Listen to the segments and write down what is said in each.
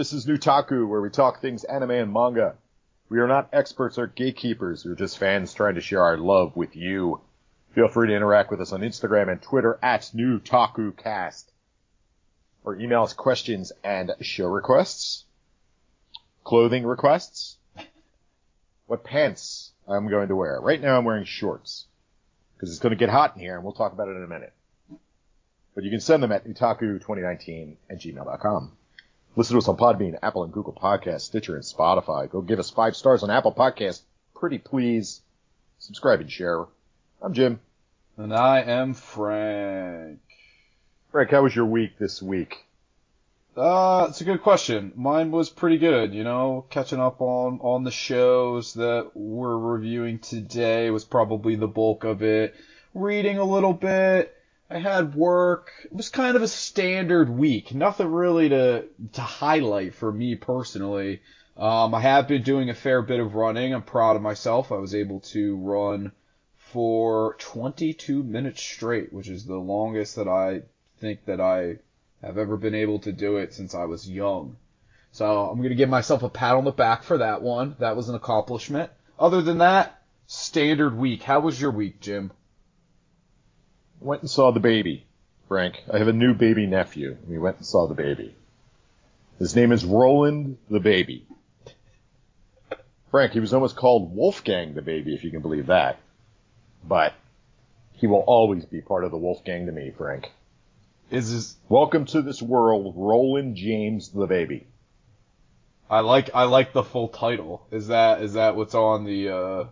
This is Newtaku, where we talk things anime and manga. We are not experts or gatekeepers. We're just fans trying to share our love with you. Feel free to interact with us on Instagram and Twitter at NewTakuCast. Or email us questions and show requests. Clothing requests. What pants I'm going to wear. Right now I'm wearing shorts. Because it's going to get hot in here and we'll talk about it in a minute. But you can send them at newtaku2019 at gmail.com. Listen to us on Podbean, Apple and Google Podcasts, Stitcher, and Spotify. Go give us five stars on Apple Podcasts. Pretty please. Subscribe and share. I'm Jim. And I am Frank. Frank, how was your week this week? Uh, it's a good question. Mine was pretty good, you know, catching up on, on the shows that we're reviewing today was probably the bulk of it. Reading a little bit, I had work. It was kind of a standard week. Nothing really to to highlight for me personally. Um, I have been doing a fair bit of running. I'm proud of myself. I was able to run for 22 minutes straight, which is the longest that I think that I have ever been able to do it since I was young. So I'm going to give myself a pat on the back for that one. That was an accomplishment. Other than that, standard week. How was your week, Jim? Went and saw the baby, Frank. I have a new baby nephew. We went and saw the baby. His name is Roland the baby. Frank, he was almost called Wolfgang the baby, if you can believe that. But he will always be part of the Wolfgang to me, Frank. Is this Welcome to this world, Roland James the baby. I like I like the full title. Is that is that what's on the uh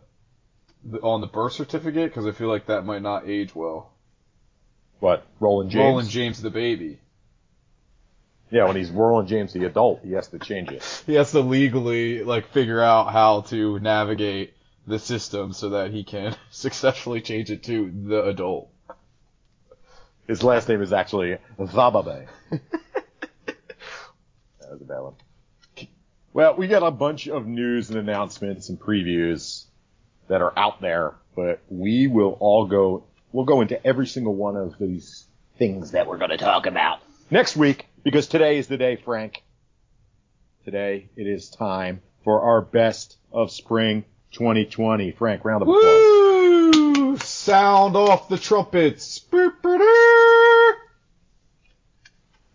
on the birth certificate? Because I feel like that might not age well. What? Roland James? Roland James the baby. Yeah, when he's Roland James the adult, he has to change it. He has to legally like figure out how to navigate the system so that he can successfully change it to the adult. His last name is actually Zababe. that was a bad one. Well, we got a bunch of news and announcements and previews that are out there, but we will all go, we'll go into every single one of these things that we're going to talk about next week because today is the day, Frank. Today it is time for our best of spring 2020. Frank, round of applause. Woo! Sound off the trumpets.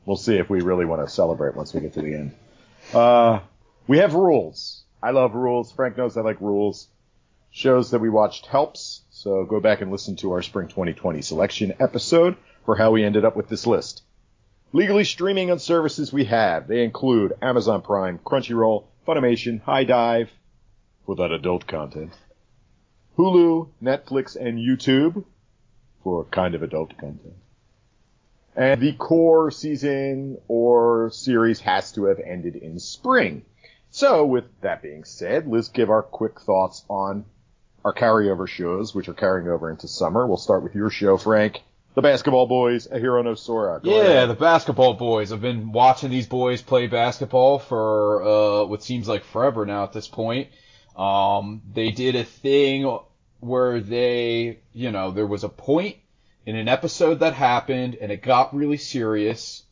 We'll see if we really want to celebrate once we get to the end. Uh, we have rules. I love rules. Frank knows I like rules. Shows that we watched helps. So go back and listen to our spring 2020 selection episode for how we ended up with this list. Legally streaming on services we have. They include Amazon Prime, Crunchyroll, Funimation, HIDIVE, for that adult content, Hulu, Netflix, and YouTube for kind of adult content. And the core season or series has to have ended in spring. So with that being said, let's give our quick thoughts on our carryover shows, which are carrying over into summer. We'll start with your show, Frank. The Basketball Boys, Ahiru no Sora. Go Yeah, ahead. the basketball boys. I've been watching these boys play basketball for uh, what seems like forever now at this point. Um, they did a thing where they, you know, there was a point in an episode that happened and it got really serious.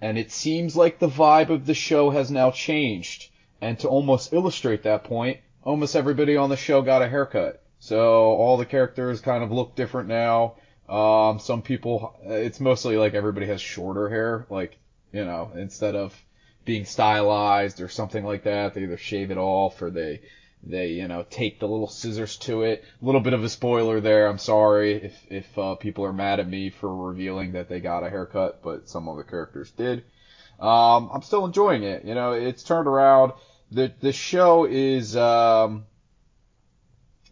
And it seems like the vibe of the show has now changed. And to almost illustrate that point, almost everybody on the show got a haircut. So all the characters kind of look different now. Um, some people, it's mostly like everybody has shorter hair, like, you know, instead of being stylized or something like that, they either shave it off or they, they, you know, take the little scissors to it. A little bit of a spoiler there. I'm sorry if, if, uh, people are mad at me for revealing that they got a haircut, but some of the characters did. Um, I'm still enjoying it. You know, it's turned around. The, the show is, um,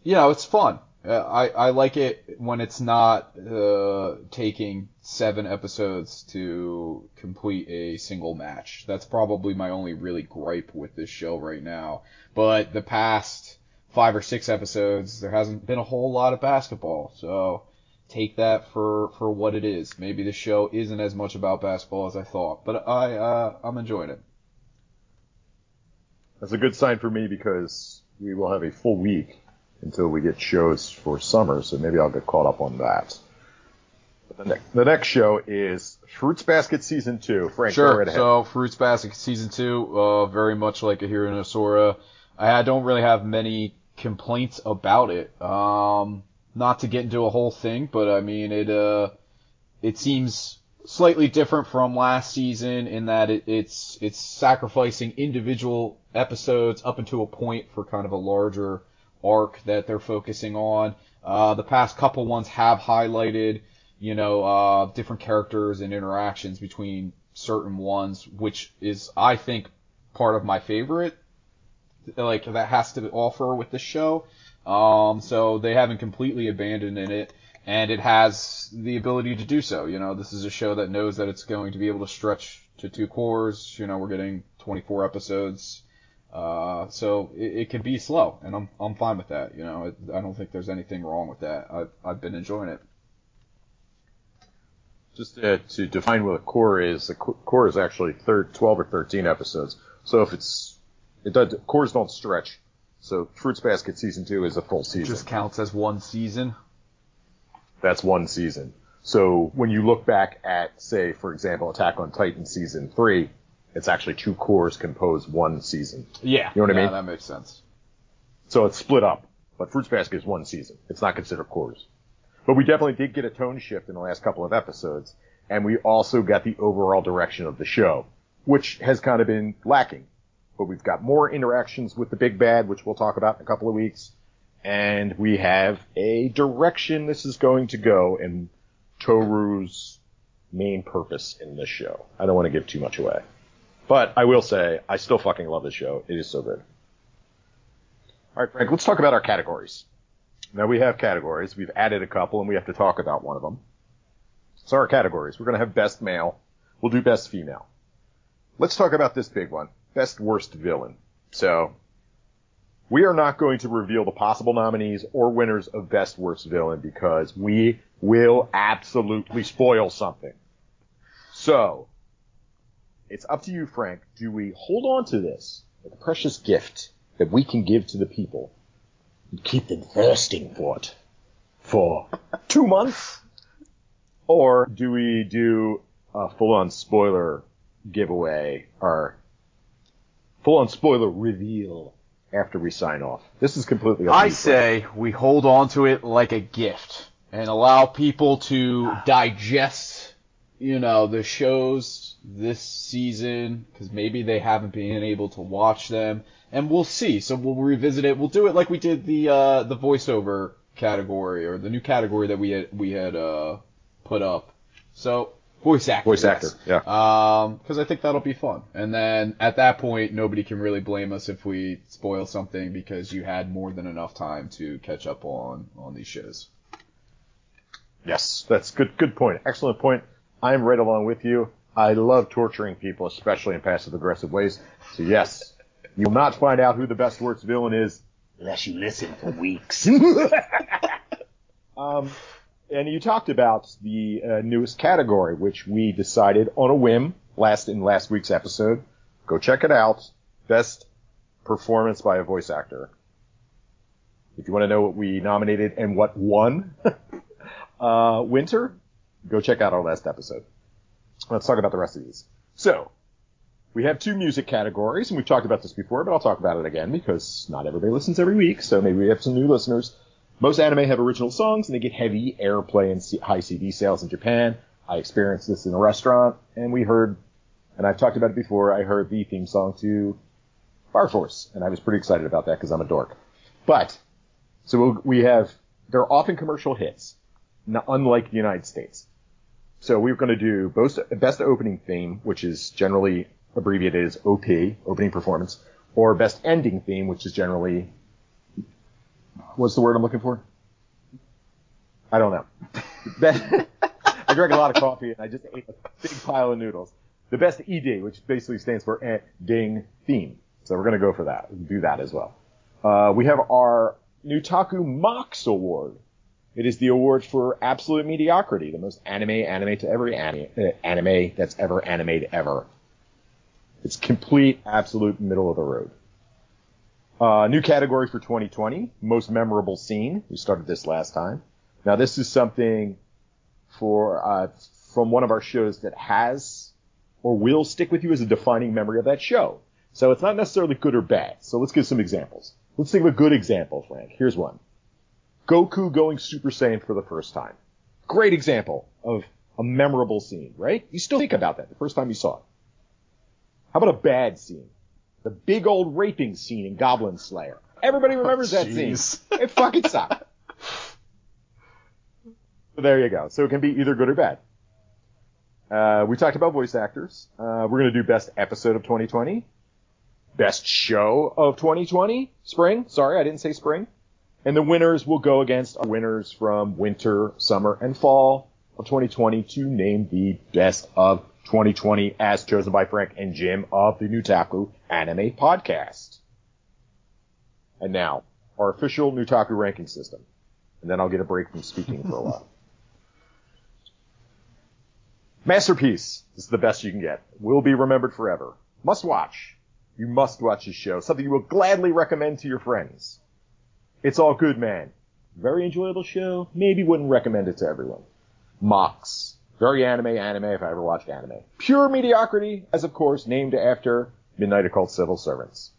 you know, it's fun. Uh, I, I like it when it's not uh, taking seven episodes to complete a single match. That's probably my only really gripe with this show right now. But the past five or six episodes, there hasn't been a whole lot of basketball. So take that for, for what it is. Maybe the show isn't as much about basketball as I thought, but I uh, I'm enjoying it. That's a good sign for me because we will have a full week until we get shows for summer, so maybe I'll get caught up on that. The, ne- the next show is Fruits Basket Season 2. Frank, Sure. So Fruits Basket season two, uh, very much like Ahiru no Sora. I don't really have many complaints about it. Um, not to get into a whole thing, but I mean it. Uh, it seems slightly different from last season in that it, it's it's sacrificing individual episodes up until a point for kind of a larger arc that they're focusing on. Uh, the past couple ones have highlighted, you know, uh, different characters and interactions between certain ones, which is, I think, part of my favorite, like, that has to offer with the show. Um, so they haven't completely abandoned it, and it has the ability to do so. You know, this is a show that knows that it's going to be able to stretch to two cours. You know, we're getting 24 episodes. Uh, so it, it can be slow, and I'm I'm fine with that. You know, I don't think there's anything wrong with that. I've I've been enjoying it. Just to, to define what a cour is, a cour is actually thir 12 or 13 episodes. So if it's, it does, cours don't stretch. So Fruits Basket Season 2 is a full season. Just counts as one season. That's one season. So when you look back at, say, for example, Attack on Titan Season 3, it's actually two cours compose one season. Yeah, You know what I yeah, mean? That makes sense. So it's split up. But Fruits Basket is one season. It's not considered cours. But we definitely did get a tone shift in the last couple of episodes. And we also got the overall direction of the show, which has kind of been lacking. But we've got more interactions with the big bad, which we'll talk about in a couple of weeks. And we have a direction this is going to go and Toru's main purpose in this show. I don't want to give too much away. But I will say, I still fucking love this show. It is so good. All right, Frank, let's talk about our categories. Now we have categories. We've added a couple and we have to talk about one of them. So our categories. We're going to have best male. We'll do best female. Let's talk about this big one. Best worst villain. So we are not going to reveal the possible nominees or winners of best worst villain because we will absolutely spoil something. So it's up to you, Frank. Do we hold on to this, a precious gift that we can give to the people, and keep them thirsting for it for two months? Or do we do a full-on spoiler giveaway or full-on spoiler reveal after we sign off? This is completely I say we hold on to it like a gift and allow people to digest, you know, the shows this season because maybe they haven't been able to watch them, and we'll see. So we'll revisit it. We'll do it like we did the uh, the voiceover category or the new category that we had we had uh, put up. So voice actor. Voice yes. actor, yeah. Um, because I think that'll be fun. And then at that point, nobody can really blame us if we spoil something because you had more than enough time to catch up on on these shows. Yes, that's good. Good point. Excellent point. I'm right along with you. I love torturing people, especially in passive aggressive ways. So yes, you will not find out who the best worst villain is unless you listen for weeks. um, and you talked about the uh, newest category, which we decided on a whim last in last week's episode. Go check it out. Best performance by a voice actor. If you want to know what we nominated and what won, uh, winter, go check out our last episode. Let's talk about the rest of these. So, we have two music categories, and we've talked about this before, but I'll talk about it again because not everybody listens every week, so maybe we have some new listeners. Most anime have original songs, and they get heavy airplay and high CD sales in Japan. I experienced this in a restaurant, and we heard, and I've talked about it before, I heard the theme song to Fire Force, and I was pretty excited about that because I'm a dork. But, so we have, they're often commercial hits, unlike the United States. So we're going to do both best opening theme, which is generally abbreviated as OP, opening performance, or best ending theme, which is generally what's the word I'm looking for? I don't know. I drank a lot of coffee and I just ate a big pile of noodles. The best ED, which basically stands for ending theme. So we're going to go for that. We'll do that as well. Uh, we have our Newtaku Mox Award. It is the award for absolute mediocrity, the most anime anime to every anime, uh, anime that's ever animated ever. It's complete, absolute middle of the road. Uh, new category for 2020, most memorable scene. We started this last time. Now this is something for uh, from one of our shows that has or will stick with you as a defining memory of that show. So it's not necessarily good or bad. So let's give some examples. Let's think of a good example, Frank. Here's one. Goku going Super Saiyan for the first time. Great example of a memorable scene, right? You still think about that the first time you saw it. How about a bad scene? The big old raping scene in Goblin Slayer. Everybody remembers that scene. It fucking sucked. So there you go. So it can be either good or bad. Uh, we talked about voice actors. Uh, we're gonna do best episode of 2020, best show of 2020, spring. Sorry, I didn't say spring. And the winners will go against our winners from winter, summer, and fall of 2020 to name the best of 2020 as chosen by Frank and Jim of the Newtaku Anime Podcast. And now, our official Newtaku ranking system. And then I'll get a break from speaking for a while. Masterpiece this is the best you can get. Will be remembered forever. Must watch. You must watch this show. Something you will gladly recommend to your friends. It's all good, man. Very enjoyable show. Maybe wouldn't recommend it to everyone. Mox. Very anime, anime if I ever watched anime. Pure mediocrity, as of course named after Midnight Occult Civil Servants.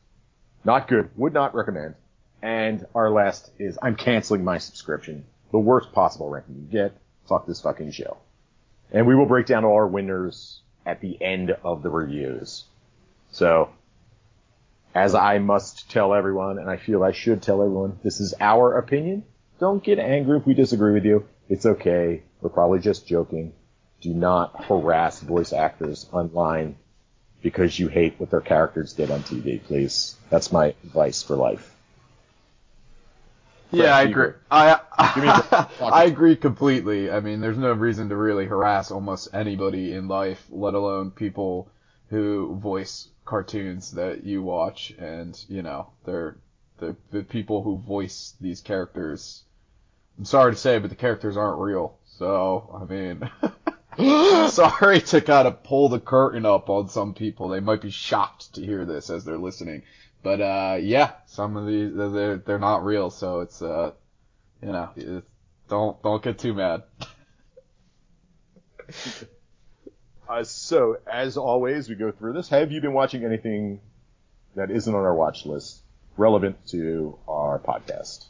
Not good. Would not recommend. And our last is I'm canceling my subscription. The worst possible ranking you get. Fuck this fucking show. And we will break down all our winners at the end of the reviews. So, as I must tell everyone, and I feel I should tell everyone, this is our opinion. Don't get angry if we disagree with you. It's okay. We're probably just joking. Do not harass voice actors online because you hate what their characters did on TV, please. That's my advice for life. Yeah, I agree. I I, I agree completely. I mean, there's no reason to really harass almost anybody in life, let alone people who voice cartoons that you watch, and you know, they're the the people who voice these characters. I'm sorry to say, but the characters aren't real. So, I mean, sorry to kind of pull the curtain up on some people. They might be shocked to hear this as they're listening. But uh, yeah, some of these they're they're not real, so it's uh, you know, it's, don't don't get too mad. uh, so as always, we go through this. Have you been watching anything that isn't on our watch list relevant to our podcast?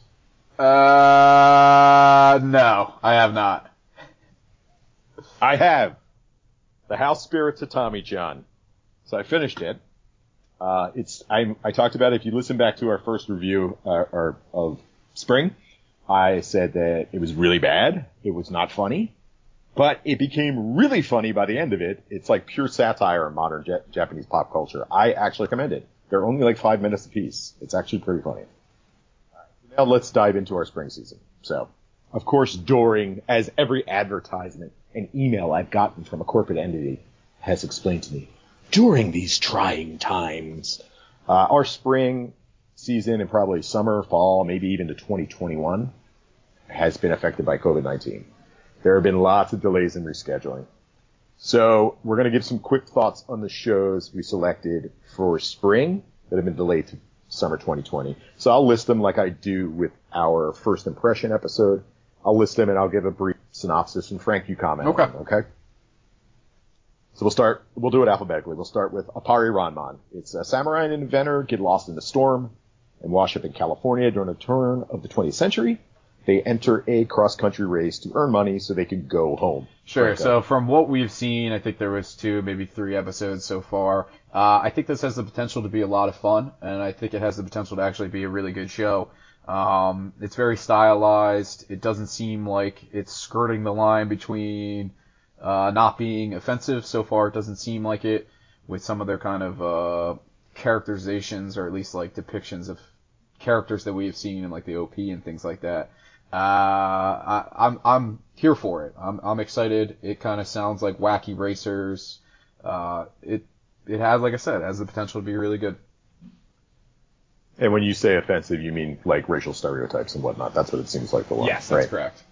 Uh, no, I have not. I have. The House Spirits of Tommy John. So I finished it. Uh, it's I, I talked about it. If you listen back to our first review uh, or of Spring, I said that it was really bad. It was not funny, but it became really funny by the end of it. It's like pure satire on modern Japanese pop culture. I actually recommend it. They're only like five minutes apiece. It's actually pretty funny. Now let's dive into our spring season. So, of course, during, as every advertisement and email I've gotten from a corporate entity has explained to me, during these trying times, uh, our spring season and probably summer, fall, maybe even to 2021 has been affected by COVID-19. There have been lots of delays in rescheduling. So we're going to give some quick thoughts on the shows we selected for spring that have been delayed to summer 2020. So I'll list them like I do with our first impression episode. I'll list them and I'll give a brief synopsis and Frank, you comment. Okay. Them, okay. So we'll start, we'll do it alphabetically. We'll start with Appare-Ranman. It's a samurai and inventor get lost in a storm and wash up in California during the turn of the 20th century. They enter a cross-country race to earn money so they can go home. Sure. Frank, So from what we've seen, I think there was two, maybe three episodes so far. Uh, I think this has the potential to be a lot of fun, and I think it has the potential to actually be a really good show. Um, it's very stylized. It doesn't seem like it's skirting the line between uh, not being offensive. So far, it doesn't seem like it with some of their kind of uh, characterizations, or at least like depictions of characters that we have seen in like the OP and things like that. Uh, I, I'm I'm here for it. I'm I'm excited. It kind of sounds like wacky racers. Uh, it it has, like I said, has the potential to be really good. And when you say offensive, you mean like racial stereotypes and whatnot. That's what it seems like for one. Yes, that's right? correct.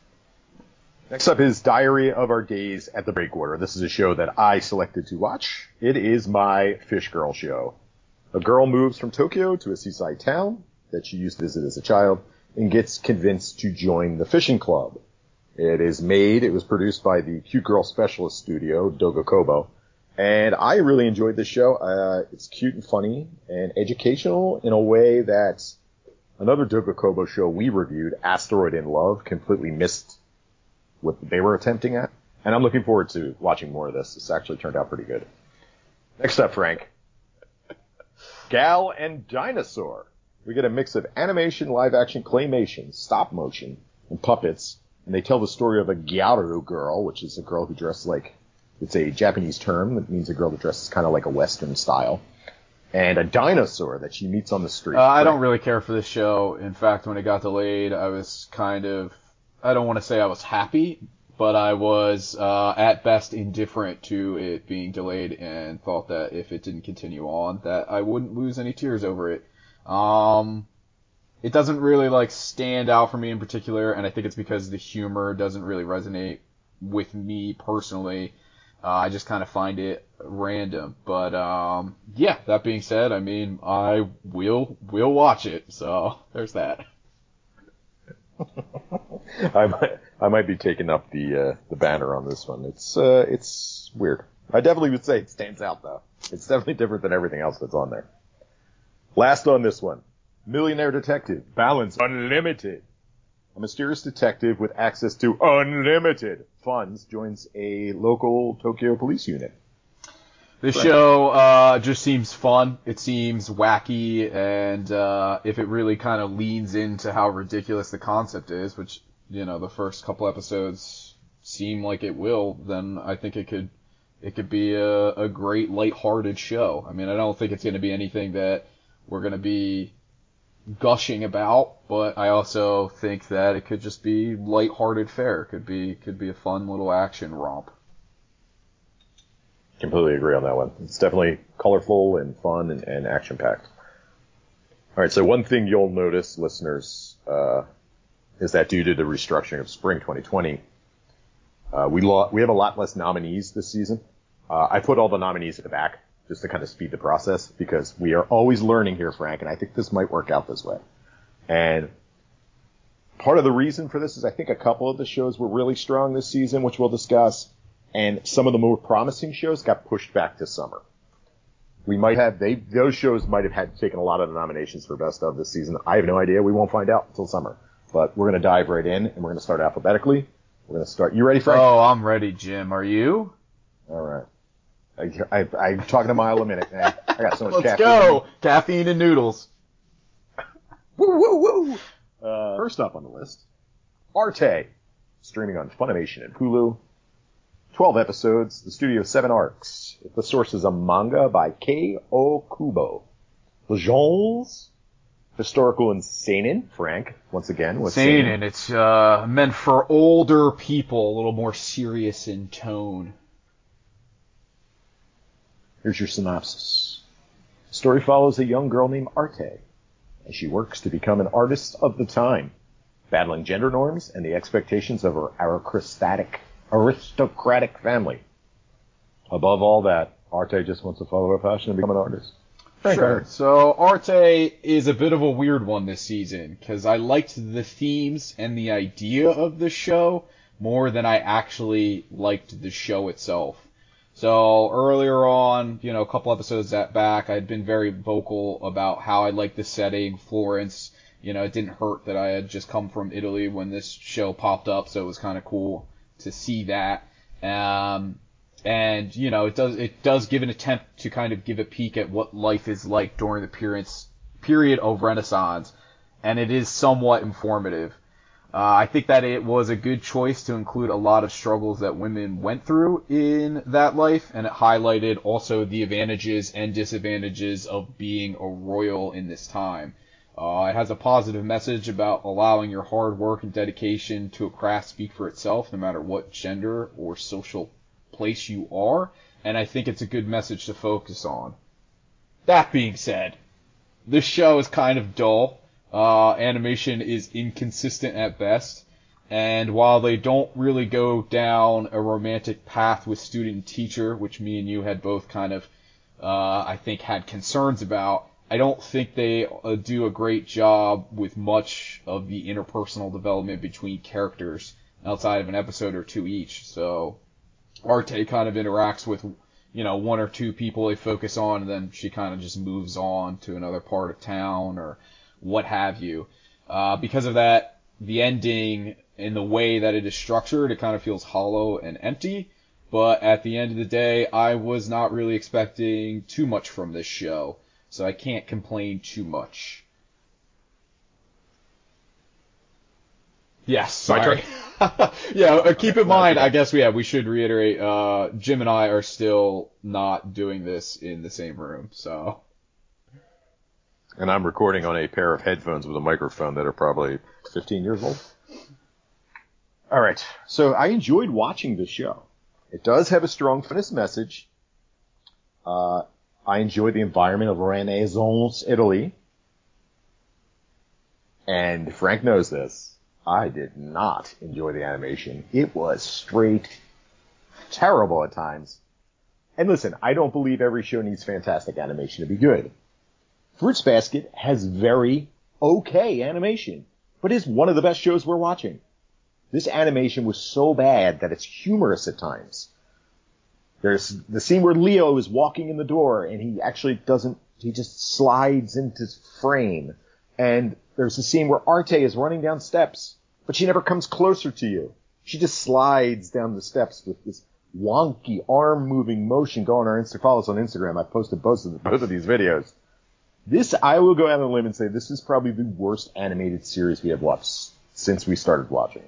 Next up is Diary of Our Days at the Breakwater. This is a show that I selected to watch. It is my Fish Girl show. A girl moves from Tokyo to a seaside town that she used to visit as a child and gets convinced to join the fishing club. It is made, it was produced by the Cute Girl Specialist Studio, Doga Kobo. And I really enjoyed this show. Uh, it's cute and funny and educational in a way that another Doga Kobo show we reviewed, Asteroid in Love, completely missed what they were attempting at. And I'm looking forward to watching more of this. This actually turned out pretty good. Next up, Frank. Gal and Dinosaur. We get a mix of animation, live action, claymation, stop motion, and puppets. And they tell the story of a Gyaru girl, which is a girl who dresses like, it's a Japanese term that means a girl that dresses kind of like a Western style. And a dinosaur that she meets on the street. Uh, I don't really care for this show. In fact, when it got delayed, I was kind of, I don't want to say I was happy, but I was uh, at best indifferent to it being delayed and thought that if it didn't continue on, that I wouldn't lose any tears over it. Um, it doesn't really like stand out for me in particular, and I think it's because the humor doesn't really resonate with me personally. Uh, I just kind of find it random, but um, yeah. That being said, I mean, I will will watch it. So there's that. I might, I might be taking up the uh, the banner on this one. It's uh, it's weird. I definitely would say it stands out though. It's definitely different than everything else that's on there. Last on this one, Millionaire Detective, Balance Unlimited. A mysterious detective with access to unlimited funds joins a local Tokyo police unit. This show uh, just seems fun. It seems wacky, and uh, if it really kind of leans into how ridiculous the concept is, which you know the first couple episodes seem like it will, then I think it could it could be a, a great lighthearted show. I mean, I don't think it's going to be anything that we're going to be gushing about, but I also think that it could just be lighthearted fare. It could be could be a fun little action romp. Completely agree on that one. It's definitely colorful and fun and, and action packed. All right, so one thing you'll notice, listeners, uh, is that due to the restructuring of spring 2020, uh, we lo- we have a lot less nominees this season. Uh, I put all the nominees at the back just to kind of speed the process because we are always learning here, Frank, and I think this might work out this way. And part of the reason for this is I think a couple of the shows were really strong this season, which we'll discuss and some of the more promising shows got pushed back to summer. We might have they those shows might have had taken a lot of the nominations for best of this season. I have no idea. We won't find out until summer. But we're going to dive right in, and we're going to start alphabetically. We're going to start. You ready, Frank? Oh, I'm ready, Jim. Are you? All right. I, I, I'm talking a mile a minute, man. I got so much Let's caffeine. go. Caffeine and noodles. Woo, woo, woo. Uh, first up on the list, Arte, streaming on Funimation and Hulu. 12 episodes, the studio seven arcs. The source is a manga by Kei Ohkubo. The genres, historical and seinen, Frank, once again. What's Seinen. It's uh, meant for older people, a little more serious in tone. Here's your synopsis. The story follows a young girl named Arte as she works to become an artist of the time, battling gender norms and the expectations of her aristocratic, aristocratic family. Above all that, Arte just wants to follow her passion and become an artist. Frank, Sure. So Arte is a bit of a weird one this season because I liked the themes and the idea of the show more than I actually liked the show itself. So earlier on, you know, a couple episodes back, I'd been very vocal about how I liked the setting, Florence. You know, it didn't hurt that I had just come from Italy when this show popped up, so it was kind of cool to see that. Um, and you know, it does it does give an attempt to kind of give a peek at what life is like during the periods, period of Renaissance, and it is somewhat informative. Uh, I think that it was a good choice to include a lot of struggles that women went through in that life, and it highlighted also the advantages and disadvantages of being a royal in this time. Uh, it has a positive message about allowing your hard work and dedication to a craft speak for itself, no matter what gender or social place you are, and I think it's a good message to focus on. That being said, this show is kind of dull. Uh, animation is inconsistent at best, and while they don't really go down a romantic path with student and teacher, which me and you had both kind of, uh, I think, had concerns about, I don't think they uh, do a great job with much of the interpersonal development between characters outside of an episode or two each. So Arte kind of interacts with, you know, one or two people they focus on, and then she kind of just moves on to another part of town or what have you. Uh, because of that, the ending in the way that it is structured, it kind of feels hollow and empty. But at the end of the day, I was not really expecting too much from this show, so I can't complain too much. Yes, sorry. yeah, uh, keep in mind, I guess, we have, we should reiterate, uh, Jim and I are still not doing this in the same room, so. And I'm recording on a pair of headphones with a microphone that are probably 15 years old. All right. So I enjoyed watching this show. It does have a strong feminist message. Uh, I enjoy the environment of Renaissance Italy. And Frank knows this. I did not enjoy the animation. It was straight terrible at times. And listen, I don't believe every show needs fantastic animation to be good. Fruits Basket has very okay animation, but is one of the best shows we're watching. This animation was so bad that it's humorous at times. There's the scene where Leo is walking in the door and he actually doesn't, he just slides into frame. And there's a scene where Arte is running down steps, but she never comes closer to you. She just slides down the steps with this wonky arm moving motion. Go on our Insta, follow us on Instagram. I posted both of, both of these videos. This, I will go out on a limb and say this is probably the worst animated series we have watched since we started watching.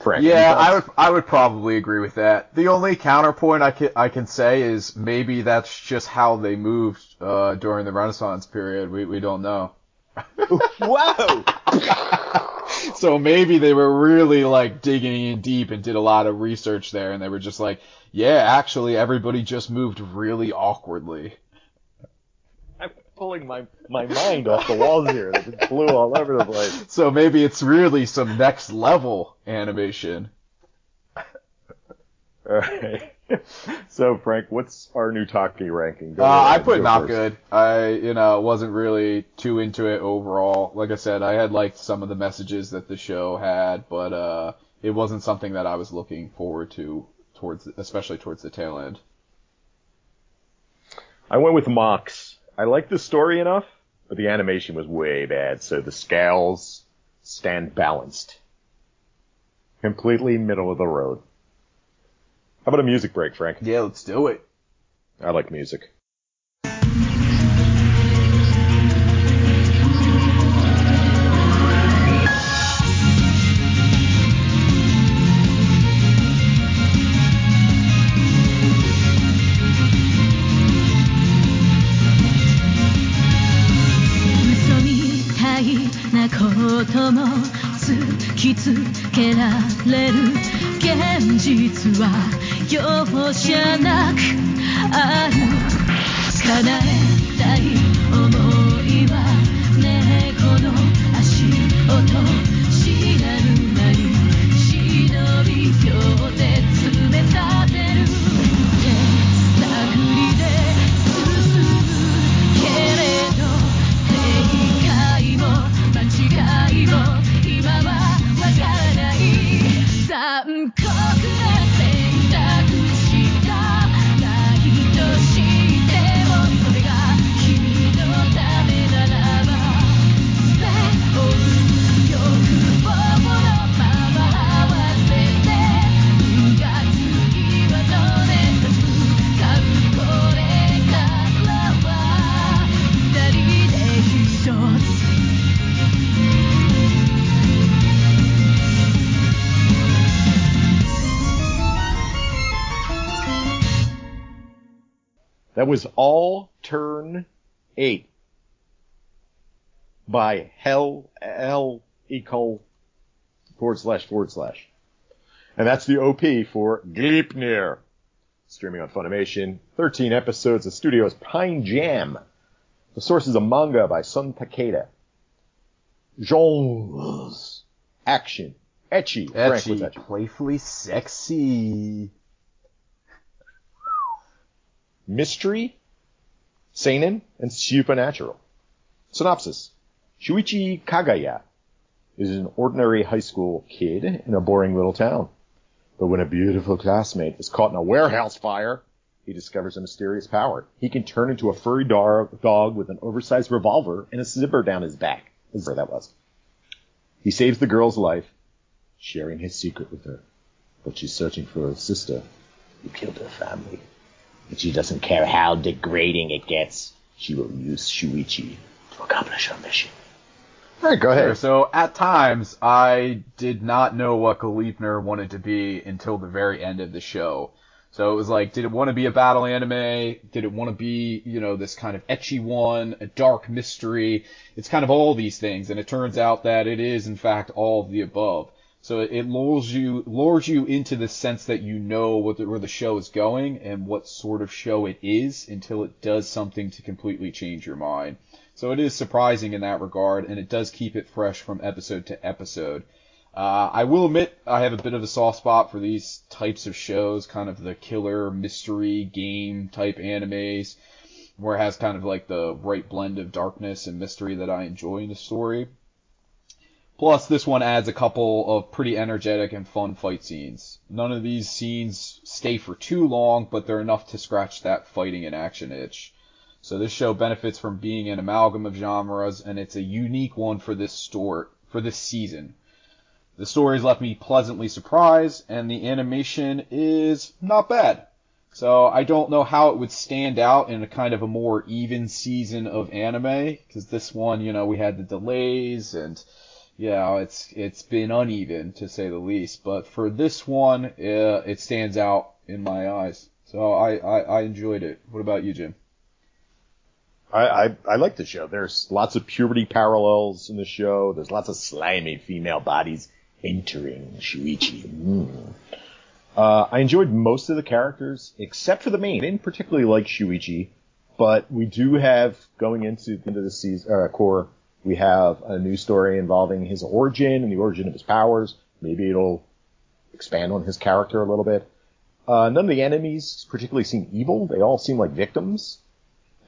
Frank, yeah, I would I would probably agree with that. The only counterpoint I can I can say is maybe that's just how they moved uh, during the Renaissance period. We we don't know. Whoa! so maybe they were really like digging in deep and did a lot of research there, and they were just like, yeah, actually everybody just moved really awkwardly pulling my, my mind off the walls here. It just flew all over the place. So maybe it's really some next level animation. Alright. so Frank, what's our Newtaku ranking? Uh, I put not first. good. I, you know, wasn't really too into it overall. Like I said, I had liked some of the messages that the show had, but, uh, it wasn't something that I was looking forward to towards, especially towards the tail end. I went with Mox. I liked the story enough, but the animation was way bad, so the scales stand balanced. Completely middle of the road. How about a music break, Frank? Yeah, let's do it. I like music. Was All Turn 8 by Hell, L equal forward slash forward slash. And that's the OP for Gleipnir. Streaming on Funimation. 13 episodes. The studio is Pine Jam. The source is a manga by Sun Takeda. Genres. Action. Ecchi. Frank, Playfully sexy mystery, seinen, and supernatural. Synopsis. Shuichi Kagaya is an ordinary high school kid in a boring little town. But when a beautiful classmate is caught in a warehouse fire, he discovers a mysterious power. He can turn into a furry dog with an oversized revolver and a zipper down his back. Whatever that was. He saves the girl's life, sharing his secret with her. But she's searching for her sister, who killed her family. And she doesn't care how degrading it gets. She will use Shuichi to accomplish her mission. All right, go ahead. Sure, so at times, I did not know what Gleipnir wanted to be until the very end of the show. So it was like, did it want to be a battle anime? Did it want to be, you know, this kind of ecchi one, a dark mystery? It's kind of all these things, and it turns out that it is, in fact, all of the above. So it lures you lures you into the sense that you know the, where the show is going and what sort of show it is until it does something to completely change your mind. So it is surprising in that regard, and it does keep it fresh from episode to episode. Uh, I will admit I have a bit of a soft spot for these types of shows, kind of the killer mystery game type animes, where it has kind of like the right blend of darkness and mystery that I enjoy in the story. Plus, this one adds a couple of pretty energetic and fun fight scenes. None of these scenes stay for too long, but they're enough to scratch that fighting and action itch. So this show benefits from being an amalgam of genres, and it's a unique one for this store for this season. The stories left me pleasantly surprised, and the animation is not bad. So I don't know how it would stand out in a kind of a more even season of anime, because this one, you know, we had the delays and yeah, it's it's been uneven to say the least. But for this one, uh, it stands out in my eyes. So I, I, I enjoyed it. What about you, Jim? I, I, I like the show. There's lots of puberty parallels in the show. There's lots of slimy female bodies entering Shuichi. Mm. Uh, I enjoyed most of the characters except for the main. I didn't particularly like Shuichi, but we do have going into the end of the season uh, cour we have a new story involving his origin and the origin of his powers. Maybe it'll expand on his character a little bit. Uh, none of the enemies particularly seem evil. They all seem like victims.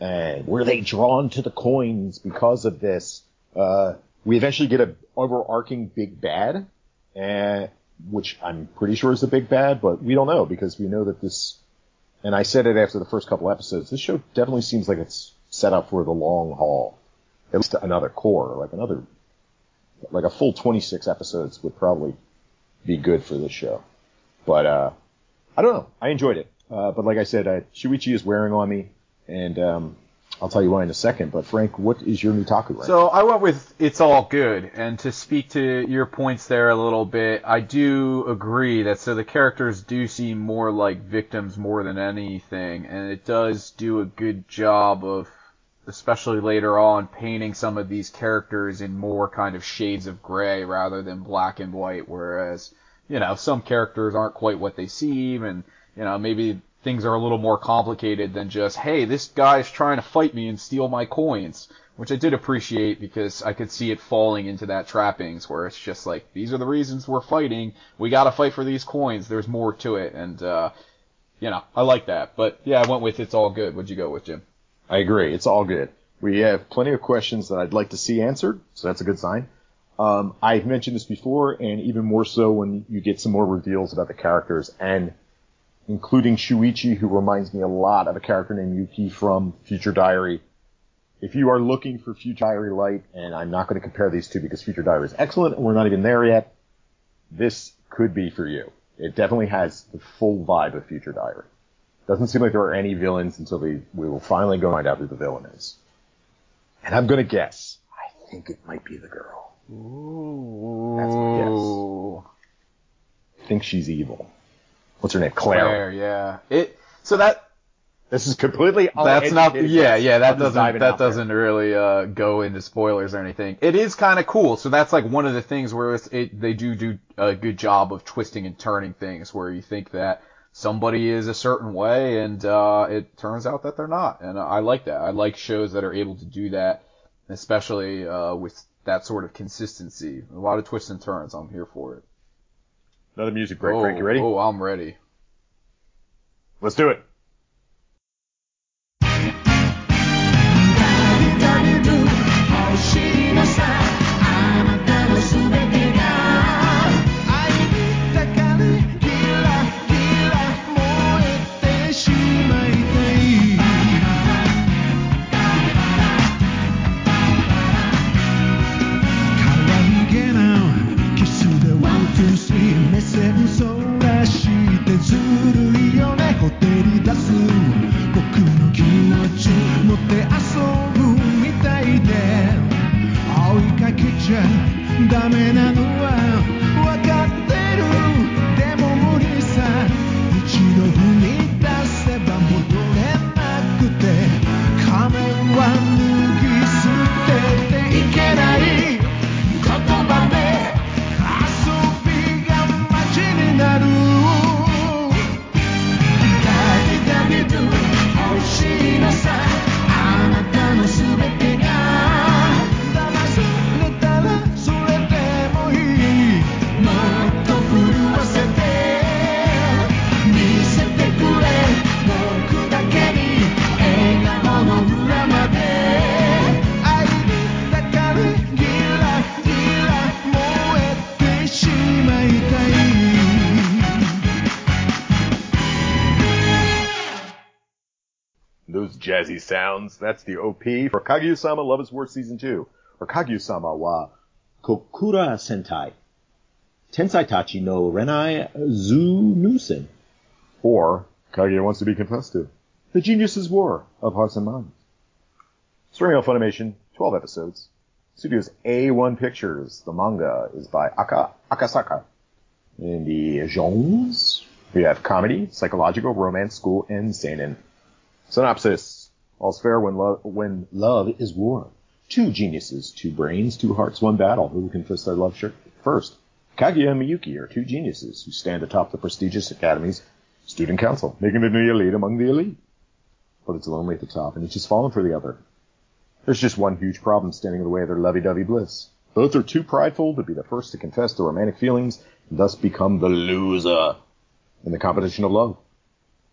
And were they drawn to the coins because of this? Uh, we eventually get a overarching big bad, and, which I'm pretty sure is the big bad, but we don't know because we know that this, and I said it after the first couple episodes, this show definitely seems like it's set up for the long haul at least another cour, like another, like a full 26 episodes would probably be good for this show. But, uh, I don't know. I enjoyed it. Uh, but like I said, uh, Shuichi is wearing on me, and, um, I'll tell you why in a second. But Frank, what is your Newtaku rank? So I went with "It's All Good," and to speak to your points there a little bit, I do agree that so the characters do seem more like victims more than anything, and it does do a good job of especially later on, painting some of these characters in more kind of shades of gray rather than black and white, whereas, you know, some characters aren't quite what they seem, and, you know, maybe things are a little more complicated than just, hey, this guy's trying to fight me and steal my coins, which I did appreciate because I could see it falling into that trappings where it's just like, these are the reasons we're fighting, we gotta fight for these coins, there's more to it, and, uh, you know, I like that, but yeah, I went with it's all good. What'd you go with, Jim? I agree. It's all good. We have plenty of questions that I'd like to see answered, so that's a good sign. Um, I've mentioned this before, and even more so when you get some more reveals about the characters, and including Shuichi, who reminds me a lot of a character named Yuki from Future Diary. If you are looking for Future Diary Light, and I'm not going to compare these two because Future Diary is excellent, and we're not even there yet, this could be for you. It definitely has the full vibe of Future Diary. Doesn't seem like there are any villains until we, we will finally go find out who the villain is. And I'm gonna guess. I think it might be the girl. Ooh. That's my guess. I think she's evil. What's her name? Claire. Claire, yeah. It so that This is completely that's not yeah yeah that doesn't that doesn't really uh, go into spoilers or anything. It is kind of cool. So that's like one of the things where it's, it they do do a good job of twisting and turning things where you think that somebody is a certain way and uh, it turns out that they're not. And I like that. I like shows that are able to do that, especially uh, with that sort of consistency. A lot of twists and turns. I'm here for it. Another music break. oh, Frank, you ready? Oh, I'm ready. Let's do it.「jazzy sounds. That's the OP for Kaguya-sama Love is War Season 2, or Kaguya-sama wa Kokurasetai. Tensai Tachi no Renai Zunusen. Or Kaguya wants to be confessed to. The Genius's War of Hearts and Minds. Starring on Funimation, 12 episodes. Studios A-1 Pictures. The manga is by Aka Akasaka. In the genres, we have comedy, psychological, romance, school, and seinen. Synopsis. All's fair when, lo- when love is war. Two geniuses, two brains, two hearts, one battle. Who will confess their love first? Kaguya and Miyuki are two geniuses who stand atop the prestigious academy's student council, making it the elite among the elite. But it's lonely at the top, and each has fallen for the other. There's just one huge problem standing in the way of their lovey-dovey bliss. Both are too prideful to be the first to confess their romantic feelings, and thus become the loser in the competition of love.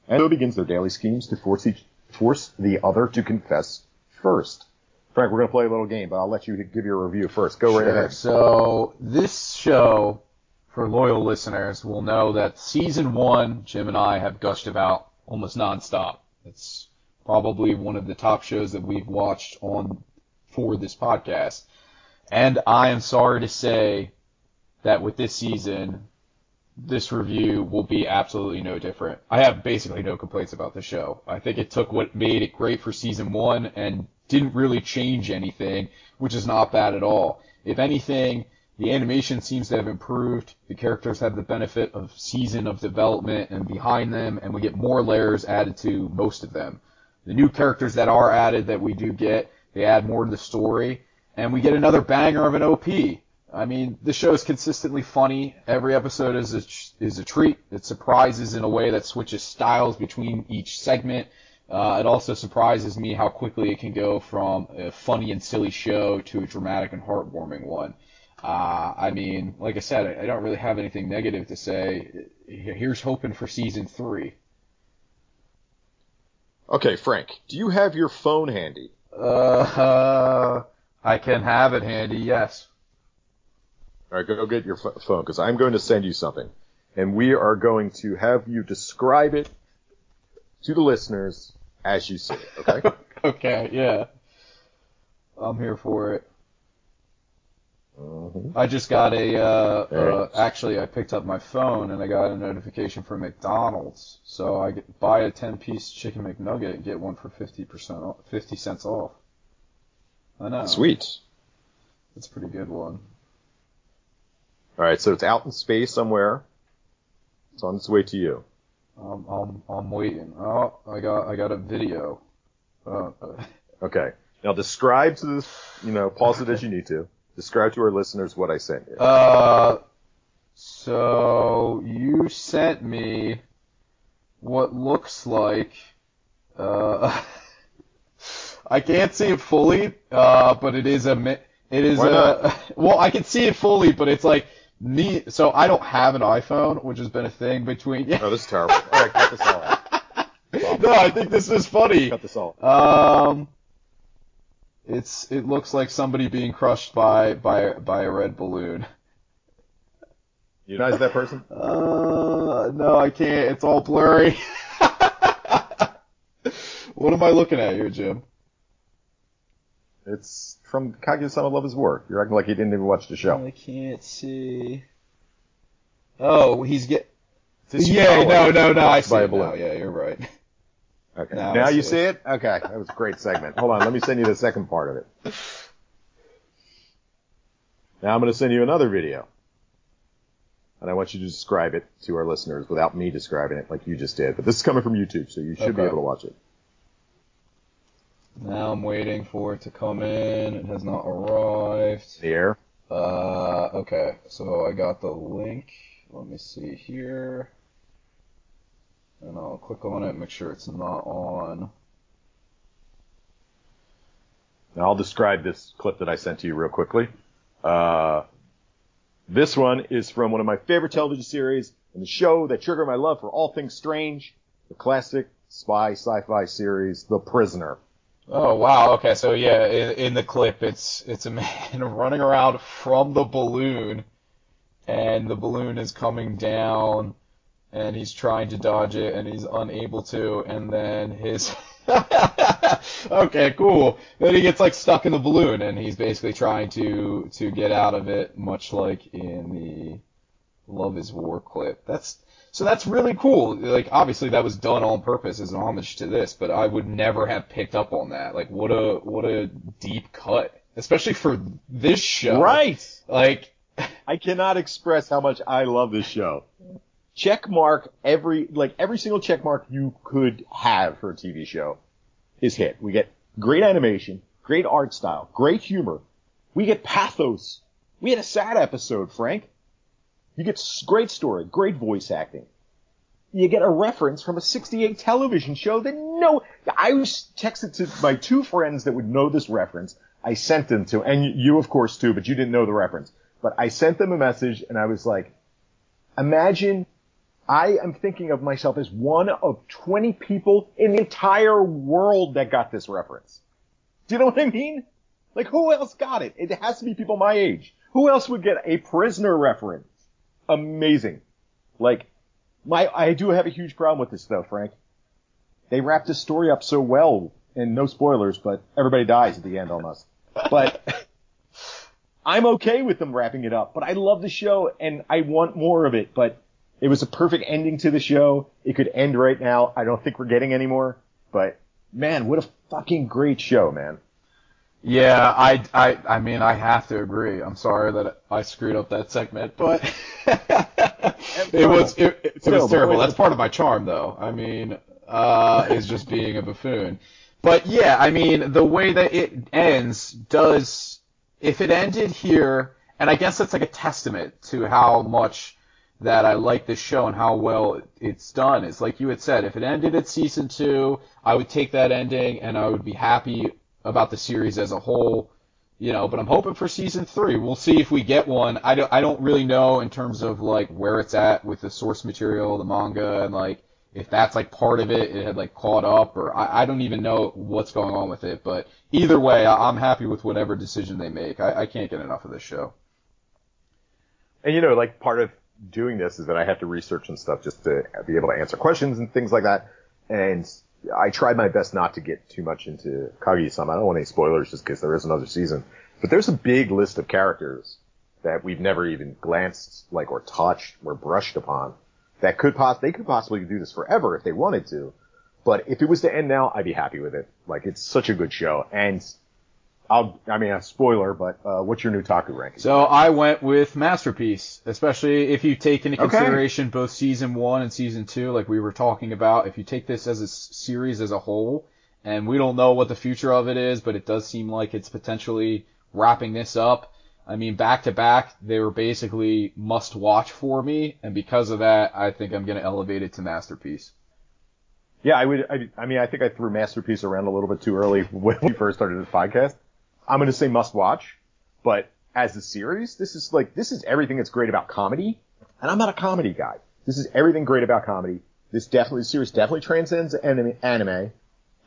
And so begins their daily schemes to force each, force the other to confess first. Frank, we're gonna play a little game, but I'll let you give your review first. Go right Sure. ahead. So this show, for loyal listeners, will know that season one, Jim and I have gushed about almost nonstop. It's probably one of the top shows that we've watched on for this podcast. And I am sorry to say that with this season, this review will be absolutely no different. I have basically no complaints about the show. I think it took what made it great for season one and didn't really change anything, which is not bad at all. If anything, the animation seems to have improved. The characters have the benefit of season of development and behind them, and we get more layers added to most of them. The new characters that are added that we do get, they add more to the story, and we get another banger of an OP. I mean, the show is consistently funny. Every episode is a, is a treat. It surprises in a way that switches styles between each segment. Uh, it also surprises me how quickly it can go from a funny and silly show to a dramatic and heartwarming one. Uh, I mean, like I said, I, I don't really have anything negative to say. Here's hoping for season three. Okay, Frank, do you have your phone handy? Uh, I can have it handy, yes. All right, go get your ph- phone because I'm going to send you something, and we are going to have you describe it to the listeners as you see it. Okay? okay, yeah. I'm here for it. Mhm. I just got a, uh, uh, actually I picked up my phone and I got a notification from McDonald's. So I get, buy a 10 piece chicken McNugget and get one for 50% off, 50 cents off. I know. Sweet. That's a pretty good one. All right, so it's out in space somewhere. It's on its way to you. I'm, I'm, I'm waiting. Oh, I got, I got a video. Uh, uh, Okay. Now describe to this, you know, pause it as you need to. Describe to our listeners what I sent you. Uh, so you sent me what looks like, uh, I can't see it fully, uh, but it is a, it is a, well, I can see it fully, but it's like, me, so I don't have an iPhone, which has been a thing between, yeah. Oh, this is terrible. All right, cut this all out. no, I think this is funny. Cut this all. Um, it's it looks like somebody being crushed by by by a red balloon. You recognize that person? Uh, no, I can't. It's all blurry. what am I looking at here, Jim? It's from Kaguya-sama Love is War. You're acting like you didn't even watch the show. I can't see. Oh, he's get. Yeah, no, no, no. I see by a it now. Yeah, you're right. Okay. Now now you see see it? Okay. That was a great segment. Hold on. Let me send you the second part of it. Now I'm going to send you another video. And I want you to describe it to our listeners without me describing it like you just did. But this is coming from YouTube, so you should be able to watch it. Now I'm waiting for it to come in. It has not arrived. Air. Uh, okay, so I got the link. Let me see here. And I'll click on it, make sure it's not on. Now I'll describe this clip that I sent to you real quickly. Uh, this one is from one of my favorite television series and the show that triggered my love for all things strange, the classic spy sci-fi series, The Prisoner. Oh wow, okay, so yeah, in, in the clip it's it's a man running around from the balloon and the balloon is coming down and he's trying to dodge it and he's unable to and then his okay, cool. Then he gets like stuck in the balloon and he's basically trying to to get out of it, much like in the Love Is War clip. That's so that's really cool. Like obviously that was done on purpose as an homage to this, but I would never have picked up on that. Like what a what a deep cut, especially for this show. Right. Like I cannot express how much I love this show. Check mark every like every single check mark you could have for a TV show is hit. We get great animation, great art style, great humor. We get pathos. We had a sad episode, Frank. You get great story, great voice acting. You get a reference from a 68 television show that no, I was texted to my two friends that would know this reference. I sent them to, and you of course too, but you didn't know the reference. But I sent them a message and I was like, imagine I am thinking of myself as one of 20 people in the entire world that got this reference. Do you know what I mean? Like who else got it? It has to be people my age. Who else would get a prisoner reference? Amazing. Like, my, I do have a huge problem with this though, Frank. They wrapped this story up so well, and no spoilers, but everybody dies at the end almost. But, I'm okay with them wrapping it up, but I love the show and I want more of it, but it was a perfect ending to the show. It could end right now. I don't think we're getting any more, but man, what a fucking great show, man. Yeah, I, I, I mean, I have to agree. I'm sorry that I screwed up that segment, but it was, it, it, it was terrible. That's part of my charm, though. I mean, uh, is just being a buffoon. But yeah, I mean, the way that it ends does, if it ended here, and I guess that's like a testament to how much that I like this show and how well it's done. Is like you had said, if it ended at season two, I would take that ending and I would be happy about the series as a whole. You know, but I'm hoping for season three. We'll see if we get one. I don't, I don't really know in terms of like where it's at with the source material, the manga, and like if that's like part of it, it had like caught up, or I, I don't even know what's going on with it. But either way, I, I'm happy with whatever decision they make. I, I can't get enough of this show. And you know, like part of doing this is that I have to research and stuff just to be able to answer questions and things like that. And I tried my best not to get too much into Kaguya-sama. I don't want any spoilers just because there is another season. But there's a big list of characters that we've never even glanced like or touched or brushed upon that could pos- they could possibly do this forever if they wanted to. But if it was to end now, I'd be happy with it. Like it's such a good show. And I'll, I mean, a spoiler, but, uh, what's your Newtaku ranking? So I went with Masterpiece, especially if you take into Okay. consideration both season one and season two, like we were talking about. If you take this as a series as a whole, and we don't know what the future of it is, but it does seem like it's potentially wrapping this up. I mean, back to back, they were basically must watch for me, and because of that, I think I'm going to elevate it to Masterpiece. Yeah, I would. I, I mean, I think I threw masterpiece around a little bit too early when we first started this podcast. I'm going to say must watch, but as a series, this is like this is everything that's great about comedy, and I'm not a comedy guy. This is everything great about comedy. This definitely, the series definitely transcends anime, anime,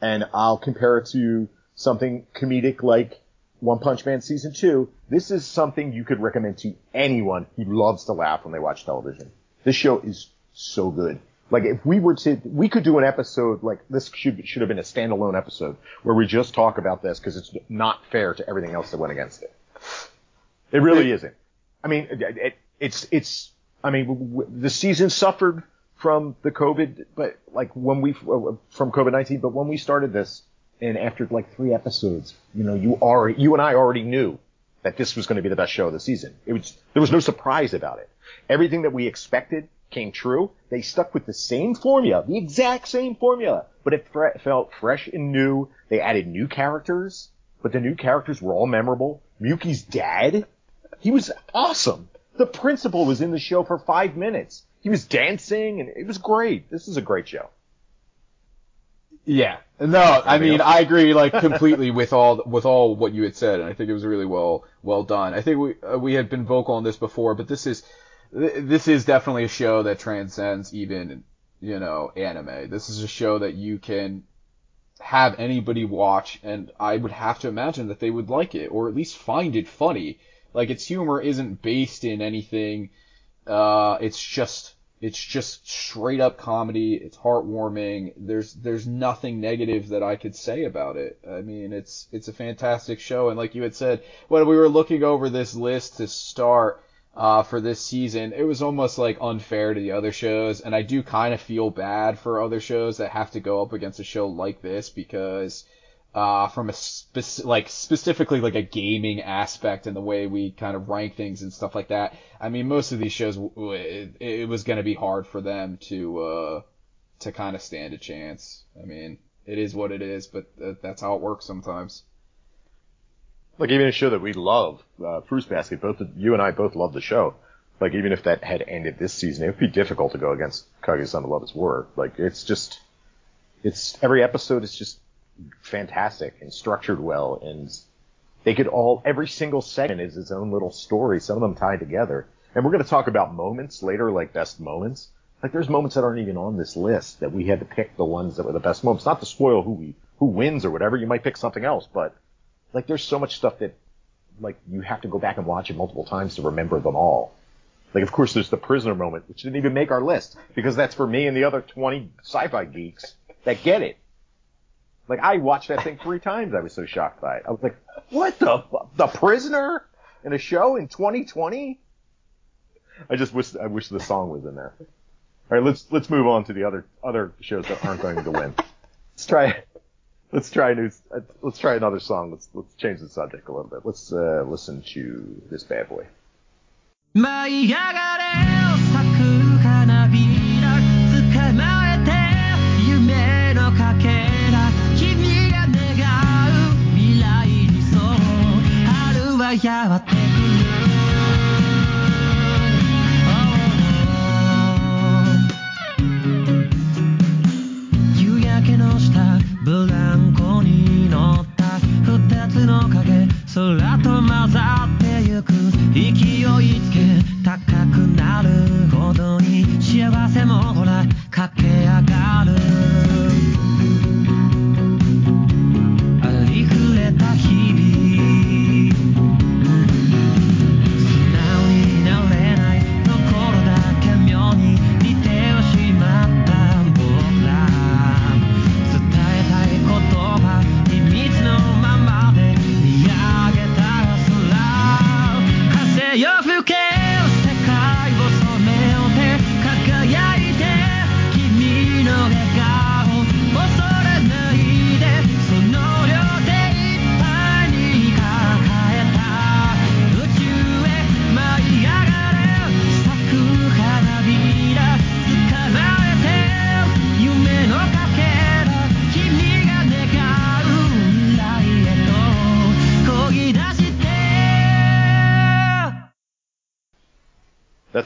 and I'll compare it to something comedic like One Punch Man season two. This is something you could recommend to anyone who loves to laugh when they watch television. This show is so good. Like if we were to, we could do an episode like this should should have been a standalone episode where we just talk about this because it's not fair to everything else that went against it. It really isn't. I mean, it, it, it's it's. I mean, w- w- the season suffered from the COVID, but like when we uh, from COVID nineteen, but when we started this, and after like three episodes, you know, you already, you and I already knew that this was going to be the best show of the season. It was there was no surprise about it. Everything that we expected came true. They stuck with the same formula, the exact same formula, but it fre- felt fresh and new. They added new characters, but the new characters were all memorable. Miyuki's dad, he was awesome. The principal was in the show for five minutes. He was dancing and it was great. This is a great show. Yeah. No, I mean I agree like completely with all with all what you had said, and I think it was really well well done. I think we uh, we had been vocal on this before, but this is th- this is definitely a show that transcends even you know anime. This is a show that you can have anybody watch, and I would have to imagine that they would like it or at least find it funny. Like its humor isn't based in anything. Uh, it's just It's just straight up comedy. It's heartwarming. There's there's nothing negative that I could say about it. I mean, it's it's a fantastic show. And like you had said, when we were looking over this list to start uh, for this season, it was almost like unfair to the other shows. And I do kind of feel bad for other shows that have to go up against a show like this because uh, from a like specifically like a gaming aspect and the way we kind of rank things and stuff like that. I mean, most of these shows it, it was going to be hard for them to uh, to kind of stand a chance. I mean, it is what it is, but that's how it works sometimes. Like even a show that we love, uh, Fruits Basket. Both you and I both love the show. Like even if that had ended this season, it would be difficult to go against Kaguya-sama Love Is War. Like it's just, it's every episode is just fantastic and structured well and they could all every single segment is its own little story some of them tied together and we're going to talk about moments later like best moments like there's moments that aren't even on this list that we had to pick the ones that were the best moments not to spoil who we who wins or whatever you might pick something else but like there's so much stuff that like you have to go back and watch it multiple times to remember them all like of course there's the prisoner moment which didn't even make our list because that's for me and the other 20 sci-fi geeks that get it like I watched that thing three times. I was so shocked by it. I was like, "What the the prisoner in a show in 2020?" I just wish I wish the song was in there. All right, let's let's move on to the other other shows that aren't going to win. Let's try let's try a new let's try another song. Let's let's change the subject a little bit. Let's uh, listen to this bad boy. やってくる夕 月の影空と混ざってゆく。勢いつけ高くなるほどに幸せもほら駆け上がる。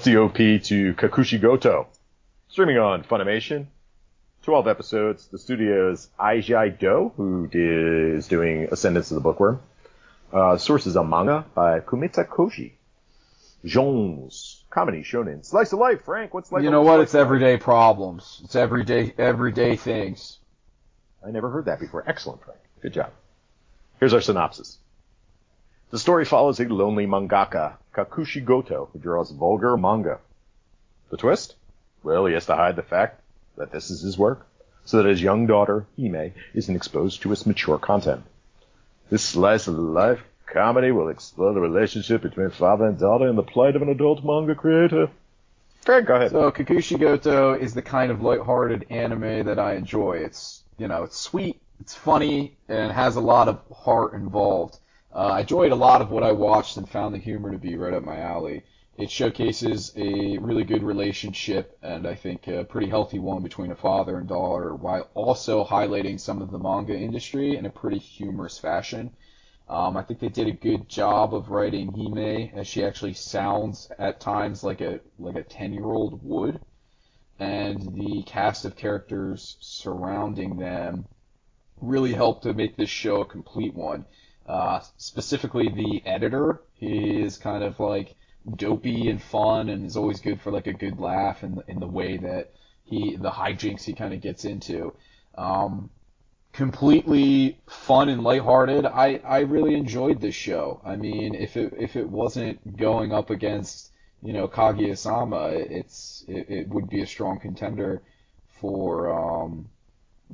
That's the OP to Kakushigoto. Streaming on Funimation. 12 episodes. The studio's Ajia-do, who is doing Ascendance of the Bookworm. Uh, source is a manga by Kumeta Koji. Jones. Comedy, shonen. Slice of life, Frank. What's like You know what? It's everyday life? problems. It's everyday, everyday things. I never heard that before. Excellent, Frank. Good job. Here's our synopsis. The story follows a lonely mangaka, Kakushi Goto, who draws vulgar manga. The twist? Well, he has to hide the fact that this is his work, so that his young daughter, Hime, isn't exposed to its mature content. This slice of life comedy will explore the relationship between father and daughter and the plight of an adult manga creator. Fred, go ahead. So Kakushi Goto is the kind of light-hearted anime that I enjoy. It's, you know, it's sweet, it's funny, and has a lot of heart involved. Uh, I enjoyed a lot of what I watched and found the humor to be right up my alley. It showcases a really good relationship and I think a pretty healthy one between a father and daughter while also highlighting some of the manga industry in a pretty humorous fashion. Um, I think they did a good job of writing Hime as she actually sounds at times like a like a 10 year old would. And the cast of characters surrounding them really helped to make this show a complete one. Uh, specifically the editor, he is kind of like dopey and fun and is always good for like a good laugh in, in the way that he, the hijinks he kind of gets into. Um, completely fun and lighthearted. I, I really enjoyed this show. I mean, if it, if it wasn't going up against, you know, Kaguya-sama, it's it, it would be a strong contender for um,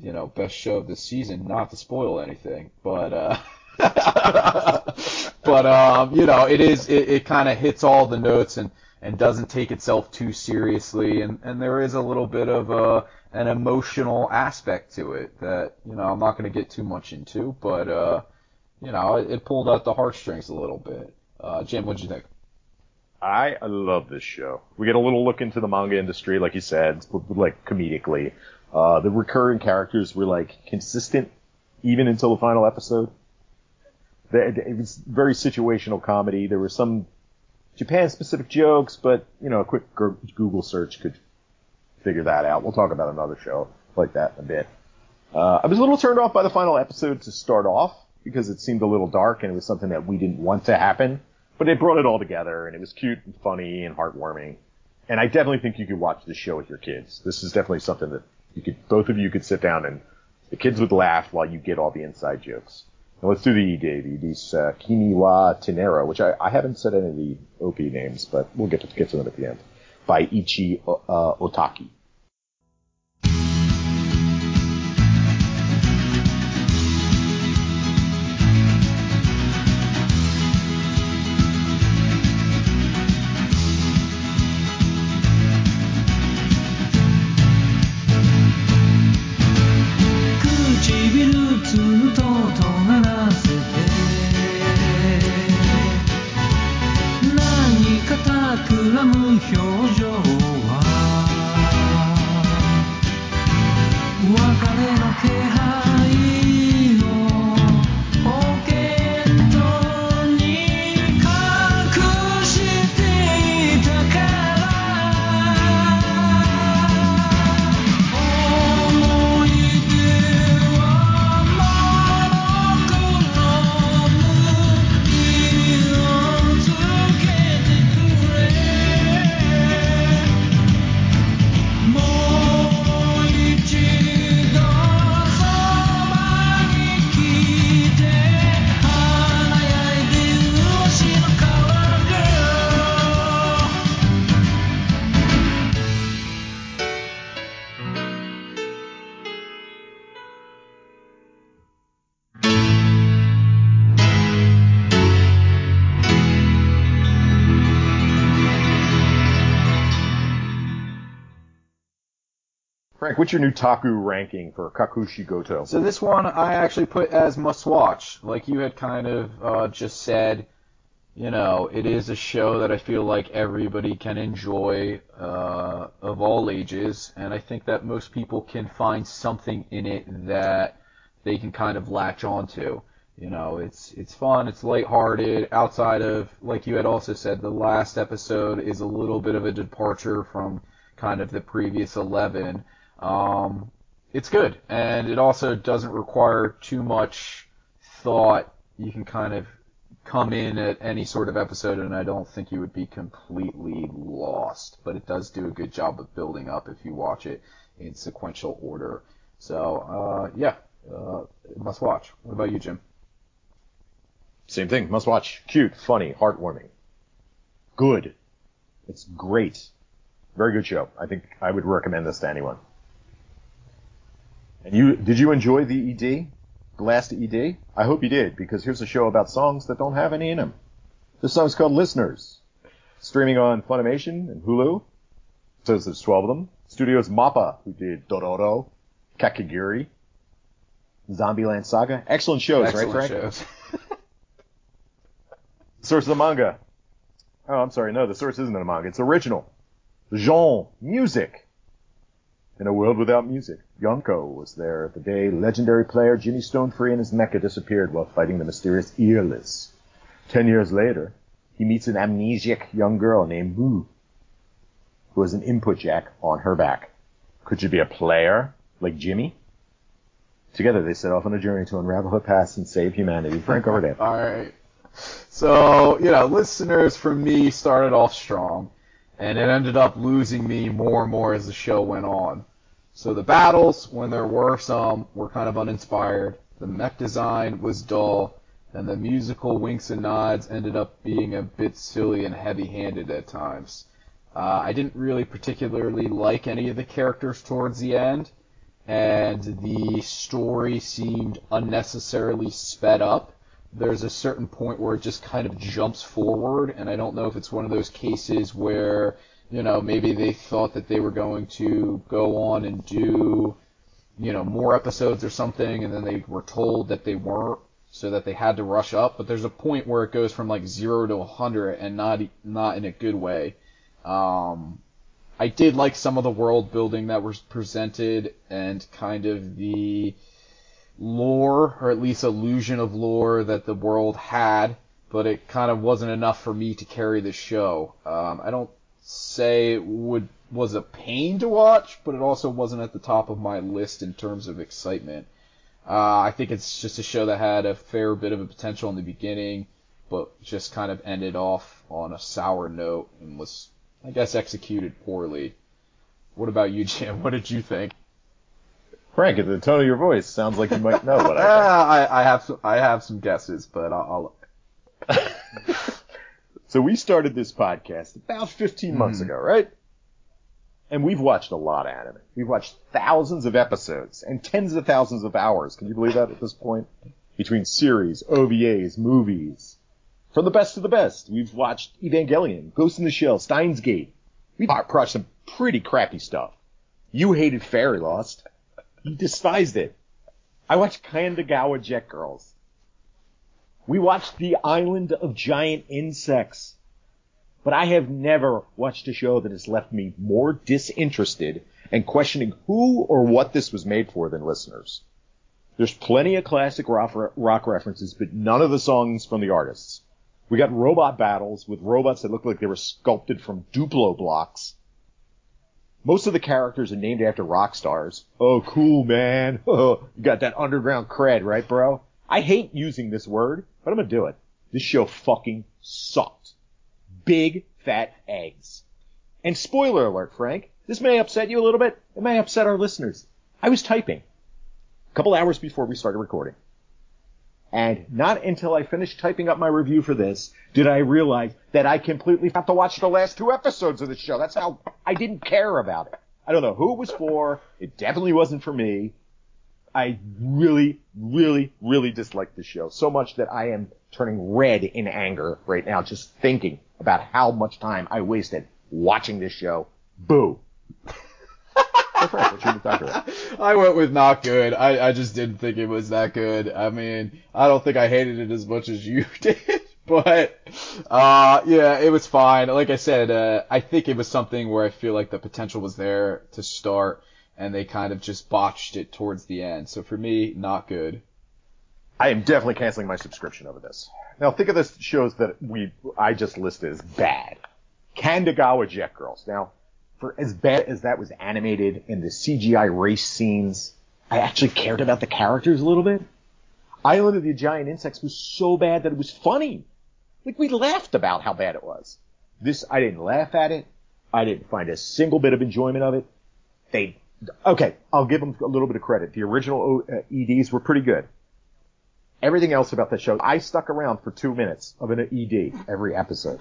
you know, best show of the season. Not to spoil anything, but uh, but um, you know, it is it, it kind of hits all the notes and and doesn't take itself too seriously, and and there is a little bit of a an emotional aspect to it that you know I'm not going to get too much into, but uh, you know, it, it pulled out the heartstrings a little bit. Uh, Jim, what'd you think? I love this show. We get a little look into the manga industry, like you said, like comedically. Uh, the recurring characters were like consistent even until the final episode. It was very situational comedy. There were some Japan specific jokes, but you know, a quick Google search could figure that out. We'll talk about another show like that in a bit. Uh, I was a little turned off by the final episode to start off because it seemed a little dark and it was something that we didn't want to happen. But it brought it all together, and it was cute and funny and heartwarming. And I definitely think you could watch this show with your kids. This is definitely something that you could, both of you could sit down and the kids would laugh while you get all the inside jokes. Now let's do the ED, the ED's uh, Kimi wa Tenero, which I, I haven't said any of the OP names, but we'll get to, get to them at the end, by Ichi uh, Otaki. 'Frank, what's your Newtaku ranking for Kakushigoto? So this one I actually put as must watch. Like you had kind of uh, just said, you know, it is a show that I feel like everybody can enjoy uh, of all ages, and I think that most people can find something in it that they can kind of latch onto. You know, it's it's fun, it's lighthearted. Outside of, like you had also said, the last episode is a little bit of a departure from kind of the previous eleven. Um, it's good, and it also doesn't require too much thought. You can kind of come in at any sort of episode, and I don't think you would be completely lost. But it does do a good job of building up if you watch it in sequential order. So, uh, yeah, uh, must watch. What about you, Jim? Same thing. Must watch. Cute, funny, heartwarming. Good. It's great. Very good show. I think I would recommend this to anyone. And you did you enjoy the ED? The last ED? I hope you did, because here's a show about songs that don't have any in them. This song's called Listeners. Streaming on Funimation and Hulu. So there's 12 of them. Studios Mappa, who did Dororo, Kakegurui, Zombieland Saga. Excellent shows, Excellent right, Frank? Shows. source of the manga. Oh, I'm sorry. No, the source isn't a manga. It's original. Jean, music. In a world without music, Yonko was there the day legendary player Jimmy Stonefree and his mecha disappeared while fighting the mysterious Earless. Ten years later, he meets an amnesiac young girl named Mu, who has an input jack on her back. Could she be a player like Jimmy? Together they set off on a journey to unravel her past and save humanity. Frank Overdale. All right. So, you know, listeners for me started off strong and it ended up losing me more and more as the show went on. So the battles, when there were some, were kind of uninspired. The mech design was dull, and the musical winks and nods ended up being a bit silly and heavy-handed at times. Uh, I didn't really particularly like any of the characters towards the end, and the story seemed unnecessarily sped up. There's a certain point where it just kind of jumps forward, and I don't know if it's one of those cases where, you know, maybe they thought that they were going to go on and do, you know, more episodes or something, and then they were told that they weren't, so that they had to rush up. But there's a point where it goes from like zero to a hundred, and not not in a good way. Um, I did like some of the world building that was presented and kind of the lore, or at least illusion of lore that the world had, but it kind of wasn't enough for me to carry the show. Um, I don't say it would was a pain to watch, but it also wasn't at the top of my list in terms of excitement. Uh, I think it's just a show that had a fair bit of a potential in the beginning, but just kind of ended off on a sour note and was I guess executed poorly. What about you, Jim? What did you think? Frank, the tone of your voice sounds like you might know what I think. I, I have some, I have some guesses, but I'll. I'll... so we started this podcast about 15 months Mhm. ago, right? And we've watched a lot of anime. We've watched thousands of episodes and tens of thousands of hours. Can you believe that at this point? Between series, OVAs, movies. From the best to the best, we've watched Evangelion, Ghost in the Shell, Steins Gate. We've watched some pretty crappy stuff. You hated Fairy Lost. You despised it. I watched Kandagawa Jet Girls. We watched The Island of Giant Insects. But I have never watched a show that has left me more disinterested and questioning who or what this was made for than listeners. There's plenty of classic rock, references, but none of the songs from the artists. We got robot battles with robots that look like they were sculpted from Duplo blocks. Most of the characters are named after rock stars. Oh, cool, man. You got that underground cred, right, bro? I hate using this word, but I'm gonna do it. This show fucking sucked. Big fat eggs. And spoiler alert, Frank, this may upset you a little bit. It may upset our listeners. I was typing a couple hours before we started recording. And not until I finished typing up my review for this did I realize that I completely forgot to watch the last two episodes of the show. That's how I didn't care about it. I don't know who it was for. It definitely wasn't for me. I really, really, really disliked the show so much that I am turning red in anger right now just thinking about how much time I wasted watching this show. Boo. I went with not good. I, I just didn't think it was that good. I mean, I don't think I hated it as much as you did, but uh, yeah, it was fine. Like I said, uh, I think it was something where I feel like the potential was there to start, and they kind of just botched it towards the end. So for me, not good. I am definitely canceling my subscription over this. Now think of the shows that we I just listed as bad. Kandagawa Jet Girls. Now, for as bad as that was animated and the CGI race scenes, I actually cared about the characters a little bit. Island of the Giant Insects was so bad that it was funny. Like we laughed about how bad it was. This I didn't laugh at it. I didn't find a single bit of enjoyment of it. They okay, I'll give them a little bit of credit. The original uh, EDs were pretty good everything else about the show, I stuck around for two minutes of an ED every episode.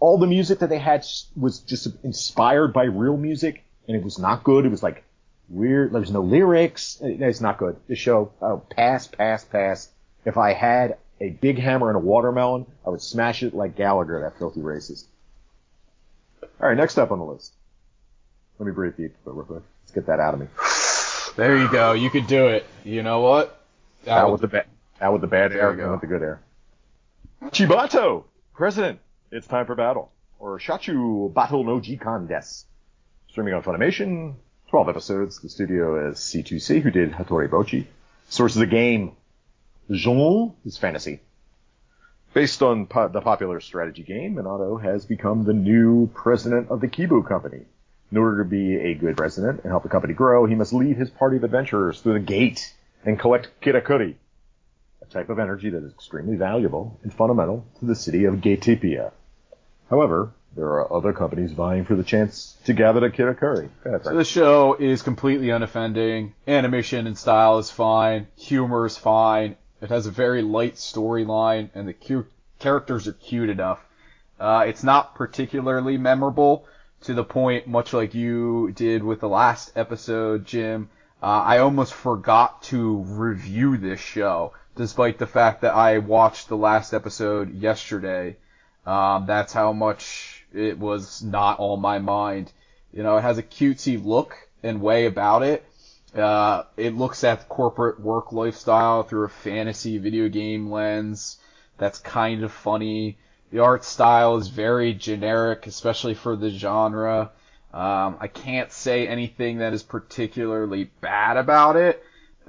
All the music that they had was just inspired by real music, and it was not good. It was like weird. There was no lyrics. It's not good. The show, oh, pass, pass, pass. If I had a big hammer and a watermelon, I would smash it like Gallagher, that filthy racist. All right, next up on the list. Let me breathe deep, but real quick. Let's get that out of me. There you go. You could do it. You know what? That Out was- with the bad, out with the bad air, go. with the good air. Chibato, President, it's time for battle. Or Shachu Battle no Jikan des. Streaming on Funimation, 12 episodes. The studio is C2C, who did Hitoribocchi. Source of the game, genre is fantasy. Based on po- the popular strategy game, Minato has become the new president of the Kibu Company. In order to be a good president and help the company grow, he must lead his party of adventurers through the gate and collect Kirakuri, type of energy that is extremely valuable and fundamental to the city of Gatepia. However, there are other companies vying for the chance to gather the ahead, So the show is completely unoffending. Animation and style is fine. Humor is fine. It has a very light storyline, and the cu- characters are cute enough. Uh, it's not particularly memorable to the point, much like you did with the last episode, Jim. Uh, I almost forgot to review this show, despite the fact that I watched the last episode yesterday. Um, that's how much it was not on my mind. You know, it has a cutesy look and way about it. Uh, it looks at corporate work lifestyle through a fantasy video game lens. That's kind of funny. The art style is very generic, especially for the genre. Um, I can't say anything that is particularly bad about it,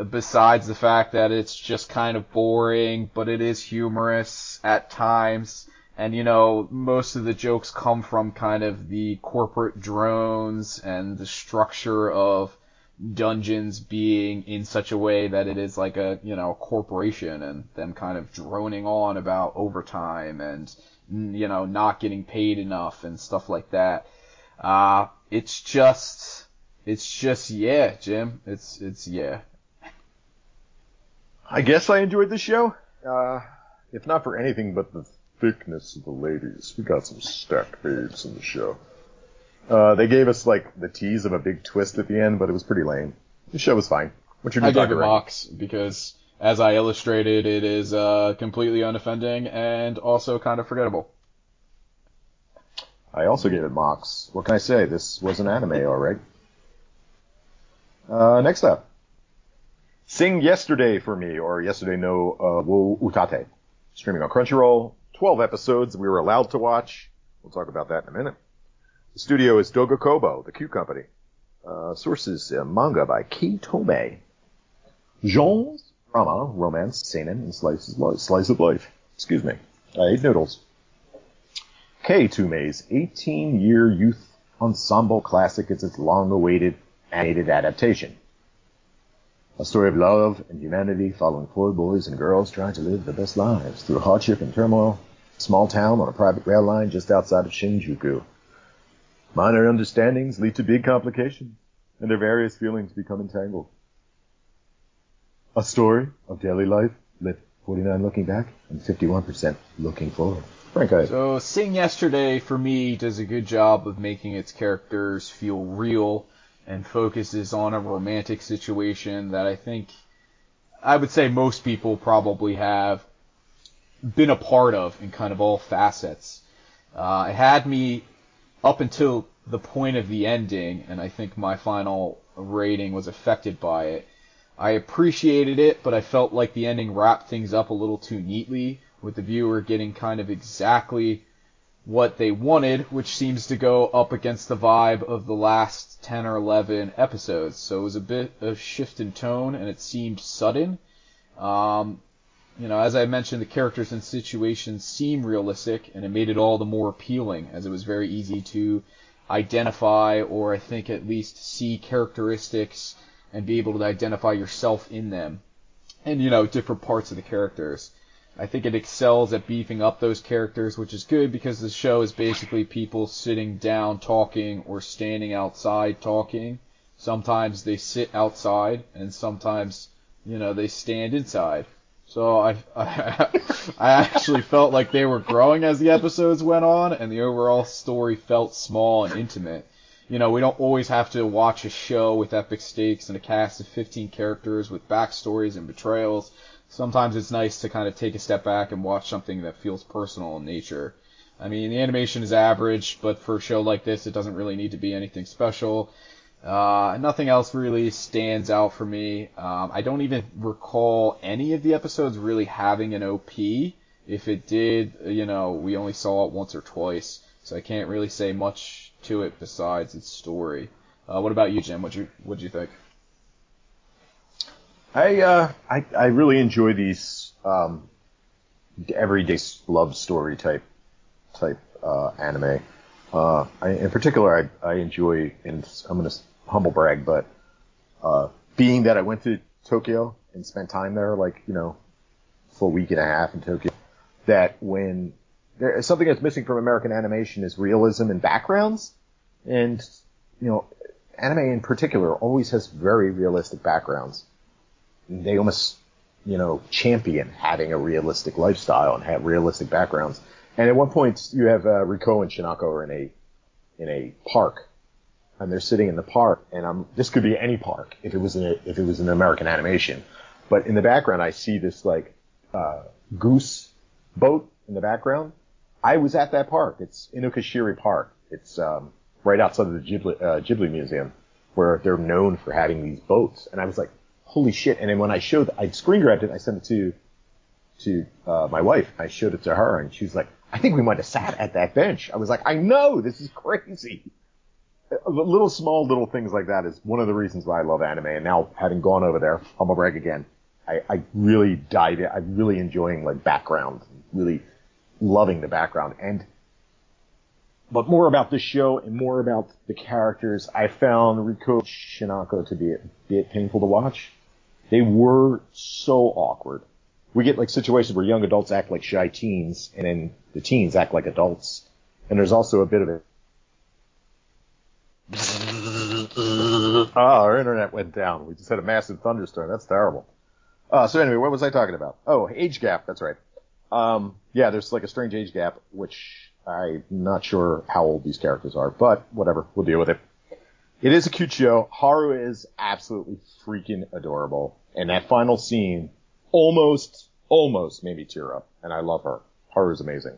besides the fact that it's just kind of boring, but it is humorous at times. And you know, most of the jokes come from kind of the corporate drones and the structure of dungeons being in such a way that it is like a, you know, a corporation and them kind of droning on about overtime and, you know, not getting paid enough and stuff like that. Uh, it's just, it's just, yeah, Jim. It's, it's, yeah. I guess I enjoyed the show. Uh, if not for anything but the thickness of the ladies. We got some stacked babes in the show. Uh, they gave us like the tease of a big twist at the end, but it was pretty lame. The show was fine. What's your new I gave it? Mox because, as I illustrated, it is uh, completely unoffending and also kind of forgettable. I also gave it Mox. What can I say? This was an anime, alright. Uh, next up. Sing Yesterday for me, or Yesterday no uh, wo utate. Streaming on Crunchyroll. 12 episodes we were allowed to watch. We'll talk about that in a minute. The studio is Doga Kobo, the Q Company. Uh, sources, uh, manga by Kei Toume. Genres, drama, romance, seinen, and slices, slice of life. Excuse me. I ate noodles. K. Toume's 18-year youth ensemble classic is its long-awaited animated adaptation. A story of love and humanity following four boys and girls trying to live their best lives through hardship and turmoil. Small town on a private rail line just outside of Shinjuku. Minor understandings lead to big complications, and their various feelings become entangled. A story of daily life, lit 49 looking back and 51% looking forward. Frank, I, So Sing Yesterday for me does a good job of making its characters feel real and focuses on a romantic situation that I think I would say most people probably have been a part of in kind of all facets. Uh, it had me up until the point of the ending, and I think my final rating was affected by it. I appreciated it, but I felt like the ending wrapped things up a little too neatly, with the viewer getting kind of exactly what they wanted, which seems to go up against the vibe of the last 10 or 11 episodes. So it was a bit of shift in tone, and it seemed sudden. Um, you know, as I mentioned, the characters and situations seem realistic, and it made it all the more appealing, as it was very easy to identify, or I think at least see characteristics and be able to identify yourself in them, and you know, different parts of the characters. I think it excels at beefing up those characters, which is good because the show is basically people sitting down talking or standing outside talking. Sometimes they sit outside, and sometimes, you know, they stand inside. So I, I, I actually felt like they were growing as the episodes went on, and the overall story felt small and intimate. You know, we don't always have to watch a show with epic stakes and a cast of 15 characters with backstories and betrayals. Sometimes it's nice to kind of take a step back and watch something that feels personal in nature. I mean, the animation is average, but for a show like this, it doesn't really need to be anything special. Uh, nothing else really stands out for me. Um, I don't even recall any of the episodes really having an OP. If it did, you know, we only saw it once or twice, so I can't really say much to it besides its story. Uh, what about you, Jim? What you what you think? I, uh, I, I really enjoy these, um, everyday love story type, type, uh, anime. Uh, I, in particular, I, I enjoy, and I'm gonna humble brag, but, uh, being that I went to Tokyo and spent time there, like, you know, full week and a half in Tokyo, that when something that's missing from American animation is realism and backgrounds. And, you know, anime in particular always has very realistic backgrounds. They almost, you know, champion having a realistic lifestyle and have realistic backgrounds. And at one point, you have uh, Rico and Shinako are in a in a park, and they're sitting in the park. And I'm this could be any park if it was in a, if it was an American animation, but in the background I see this like uh, goose boat in the background. I was at that park. It's Inokashira Park. It's um, right outside of the Ghibli, uh, Ghibli Museum, where they're known for having these boats. And I was like, holy shit! And then when I showed, I screen grabbed it, I sent it to to uh, my wife. I showed it to her, and she was like, I think we might have sat at that bench. I was like, I know, this is crazy. Little small little things like that is one of the reasons why I love anime. And now having gone over there, humble brag again, I, I really dive in. I'm really enjoying like background, really loving the background. And, but more about this show and more about the characters. I found Rico Shinako to be a bit painful to watch. They were so awkward we get like situations where young adults act like shy teens, and then the teens act like adults. And there's also a bit of a oh, our internet went down. We just had a massive thunderstorm. That's terrible. Uh, so anyway, what was I talking about? Oh, age gap. That's right. Um, yeah, there's like a strange age gap, which I'm not sure how old these characters are, but whatever. We'll deal with it. It is a cute show. Haru is absolutely freaking adorable. And that final scene almost, almost made me tear up, and I love her. Haru's amazing.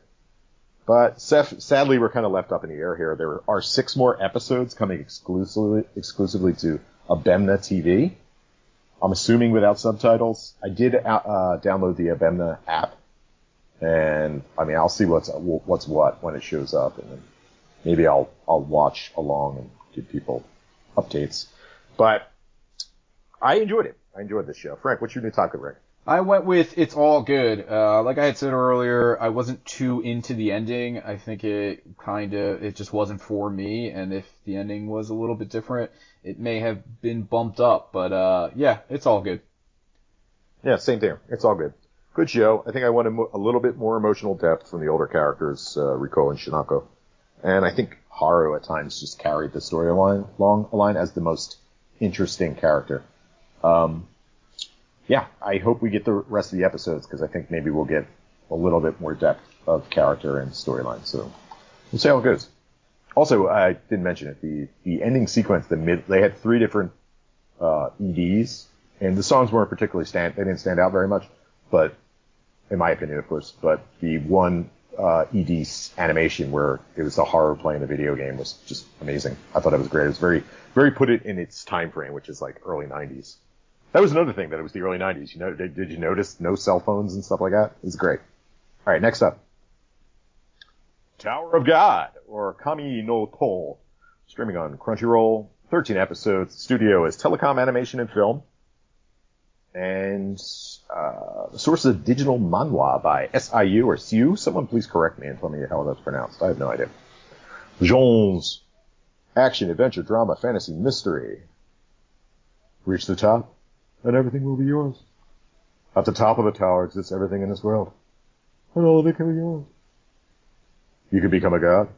But Seth, sadly, we're kind of left up in the air here. There are six more episodes coming exclusively exclusively to Abema TV. I'm assuming without subtitles. I did uh, uh, download the Abema app, and I mean I'll see what's what's what when it shows up, and then maybe I'll I'll watch along and give people updates. But I enjoyed it. I enjoyed this show. Frank, what's your new topic, Rick? I went with It's All Good. Uh, like I had said earlier, I wasn't too into the ending. I think it kind of, it just wasn't for me. And if the ending was a little bit different, it may have been bumped up. But, uh, yeah, it's all good. Yeah, same thing. It's all good. Good show. I think I wanted a little bit more emotional depth from the older characters, uh, Rico and Shinako. And I think Haru at times just carried the storyline along line as the most interesting character. Um, yeah, I hope we get the rest of the episodes because I think maybe we'll get a little bit more depth of character and storyline. So we'll see how it goes. Also, I didn't mention it. The the ending sequence, the mid, they had three different uh, EDs, and the songs weren't particularly stand. They didn't stand out very much, but in my opinion, of course. But the one uh, ED animation where it was the Haru playing the video game was just amazing. I thought it was great. It was very very put it in its time frame, which is like early 90s. That was another thing that it was the early 90s. You know, did, did you notice no cell phones and stuff like that? It was great. All right, next up. Tower of God, or Kami no To, streaming on Crunchyroll, 13 episodes. Studio is Telecom Animation and Film. And, uh, source of digital manhwa by SIU or SIU. Someone please correct me and tell me how that's pronounced. I have no idea. Genres. Action, adventure, drama, fantasy, mystery. Reach the top and everything will be yours. At the top of the tower exists everything in this world, and all of it can be yours. You can become a god.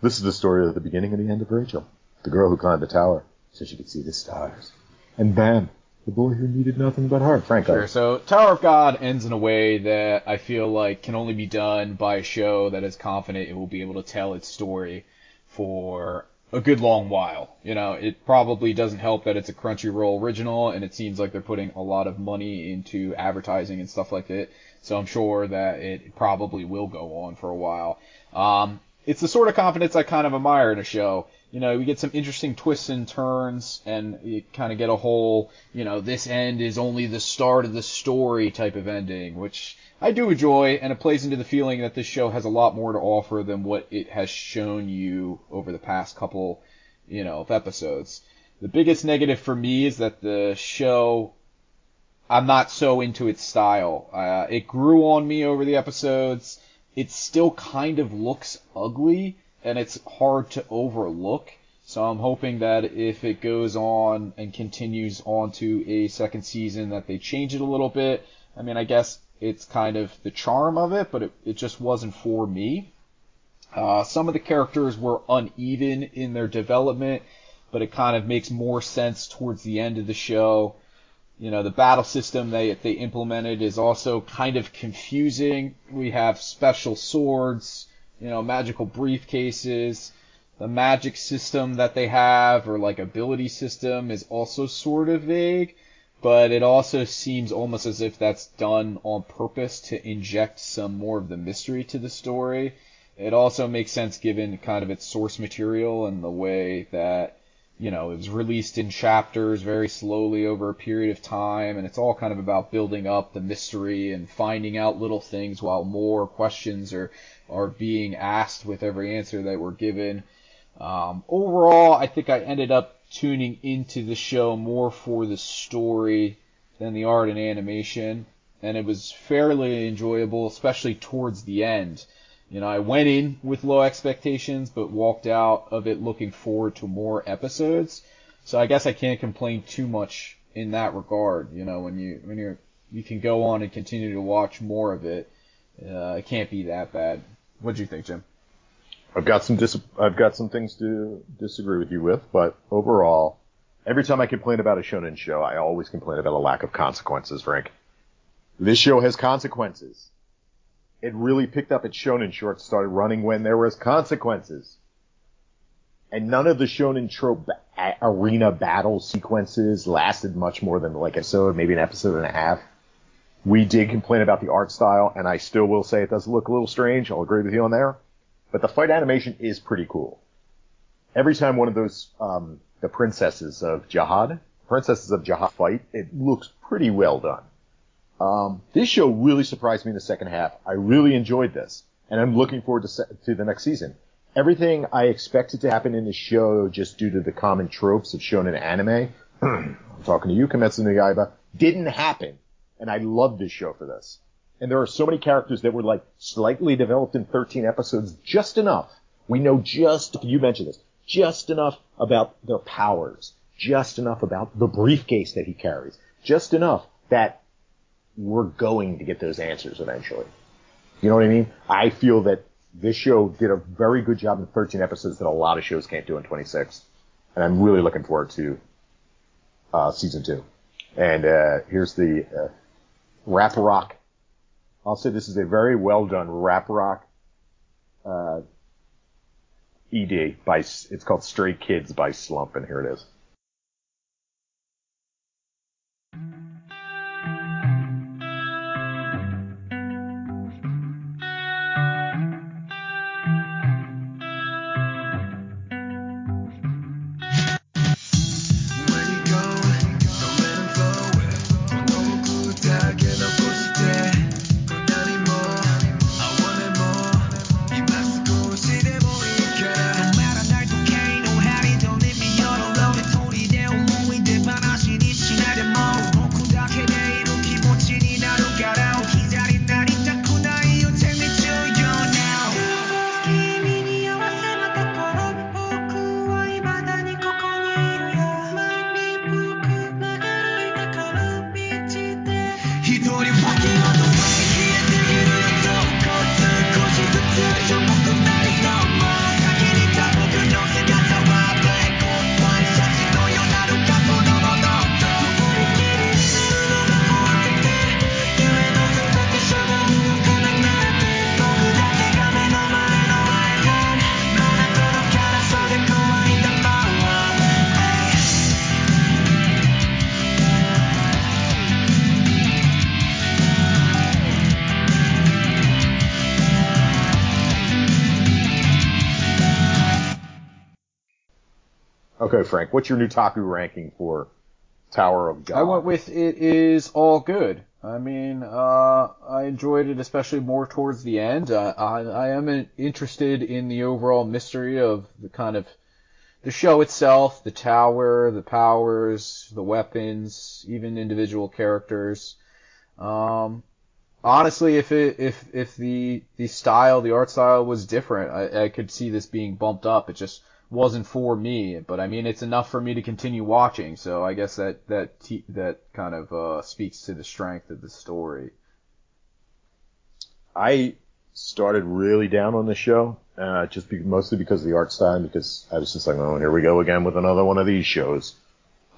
This is the story of the beginning and the end of Rachel, the girl who climbed the tower so she could see the stars. And Bam, the boy who needed nothing but her. Frank. Sure. So Tower of God ends in a way that I feel like can only be done by a show that is confident it will be able to tell its story for a good long while. You know, it probably doesn't help that it's a Crunchyroll original and it seems like they're putting a lot of money into advertising and stuff like that. So I'm sure that it probably will go on for a while. Um, it's the sort of confidence I kind of admire in a show. You know, we get some interesting twists and turns and you kind of get a whole, you know, this end is only the start of the story type of ending, which I do enjoy, and it plays into the feeling that this show has a lot more to offer than what it has shown you over the past couple, you know, of episodes. The biggest negative for me is that the show, I'm not so into its style. Uh, it grew on me over the episodes. It still kind of looks ugly, and it's hard to overlook. So I'm hoping that if it goes on and continues on to a second season, that they change it a little bit. I mean, I guess it's kind of the charm of it, but it, it just wasn't for me. Uh, some of the characters were uneven in their development, but it kind of makes more sense towards the end of the show. You know, the battle system they they implemented is also kind of confusing. We have special swords, you know, magical briefcases. The magic system that they have, or like ability system, is also sort of vague but it also seems almost as if that's done on purpose to inject some more of the mystery to the story. It also makes sense given kind of its source material and the way that, you know, it was released in chapters very slowly over a period of time, and it's all kind of about building up the mystery and finding out little things while more questions are, are being asked with every answer that we're given. Um, overall, I think I ended up tuning into the show more for the story than the art and animation, and it was fairly enjoyable, especially towards the end. You know, I went in with low expectations, but walked out of it looking forward to more episodes. So I guess I can't complain too much in that regard. You know, when you when you're you can go on and continue to watch more of it, uh, it can't be that bad. What do you think, Jim? I've got some dis- I've got some things to disagree with you with, but overall, every time I complain about a shonen show, I always complain about a lack of consequences, Frank. This show has consequences. It really picked up its shonen shorts, started running when there was consequences. And none of the shonen trope arena battle sequences lasted much more than like an episode, maybe an episode and a half. We did complain about the art style, and I still will say it does look a little strange. I'll agree with you on there. But the fight animation is pretty cool. Every time one of those, um, the princesses of Jahad, princesses of Jihad fight, it looks pretty well done. Um, this show really surprised me in the second half. I really enjoyed this, and I'm looking forward to, se- to the next season. Everything I expected to happen in the show, just due to the common tropes of shonen anime, I'm talking to you, Kimetsu no Yaiba, didn't happen, and I love this show for this. And there are so many characters that were like slightly developed in 13 episodes, just enough. We know just, you mentioned this, just enough about their powers, just enough about the briefcase that he carries, just enough that we're going to get those answers eventually. You know what I mean? I feel that this show did a very good job in 13 episodes that a lot of shows can't do in 26. And I'm really looking forward to uh, season two. And uh, here's the uh, rap rock I'll say this is a very well done rap rock uh, ED by it's called Stray Kids by Slump, and here it is. Okay, Frank, what's your Newtaku ranking for Tower of God? I went with it is all good. I mean, uh, I enjoyed it especially more towards the end. Uh, I, I am interested in the overall mystery of the kind of the show itself, the tower, the powers, the weapons, even individual characters. Um, honestly, if it if if the the style, the art style was different, I, I could see this being bumped up. It just wasn't for me, but I mean it's enough for me to continue watching. So I guess that that te- that kind of uh, speaks to the strength of the story. I started really down on the show, uh, just be- mostly because of the art style, and because I was just like, oh, here we go again with another one of these shows.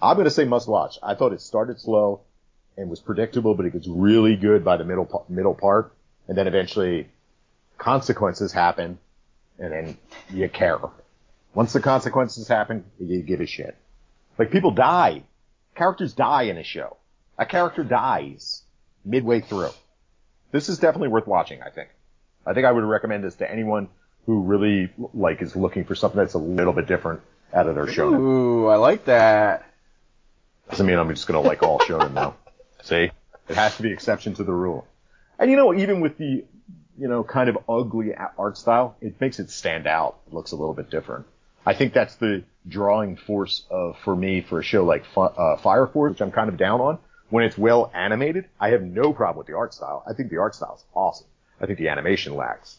I'm gonna say must watch. I thought it started slow, and was predictable, but it gets really good by the middle middle part, and then eventually consequences happen, and then you care. Once the consequences happen, you give a shit. Like people die, characters die in a show. A character dies midway through. This is definitely worth watching. I think. I think I would recommend this to anyone who really like is looking for something that's a little bit different out of their show. Ooh, I like that. Doesn't mean I'm just gonna like all shonen now. See? It has to be exception to the rule. And you know, even with the, you know, kind of ugly art style, it makes it stand out. It looks a little bit different. I think that's the drawing force of, for me, for a show like uh, Fire Force, which I'm kind of down on. When it's well animated, I have no problem with the art style. I think the art style is awesome. I think the animation lacks.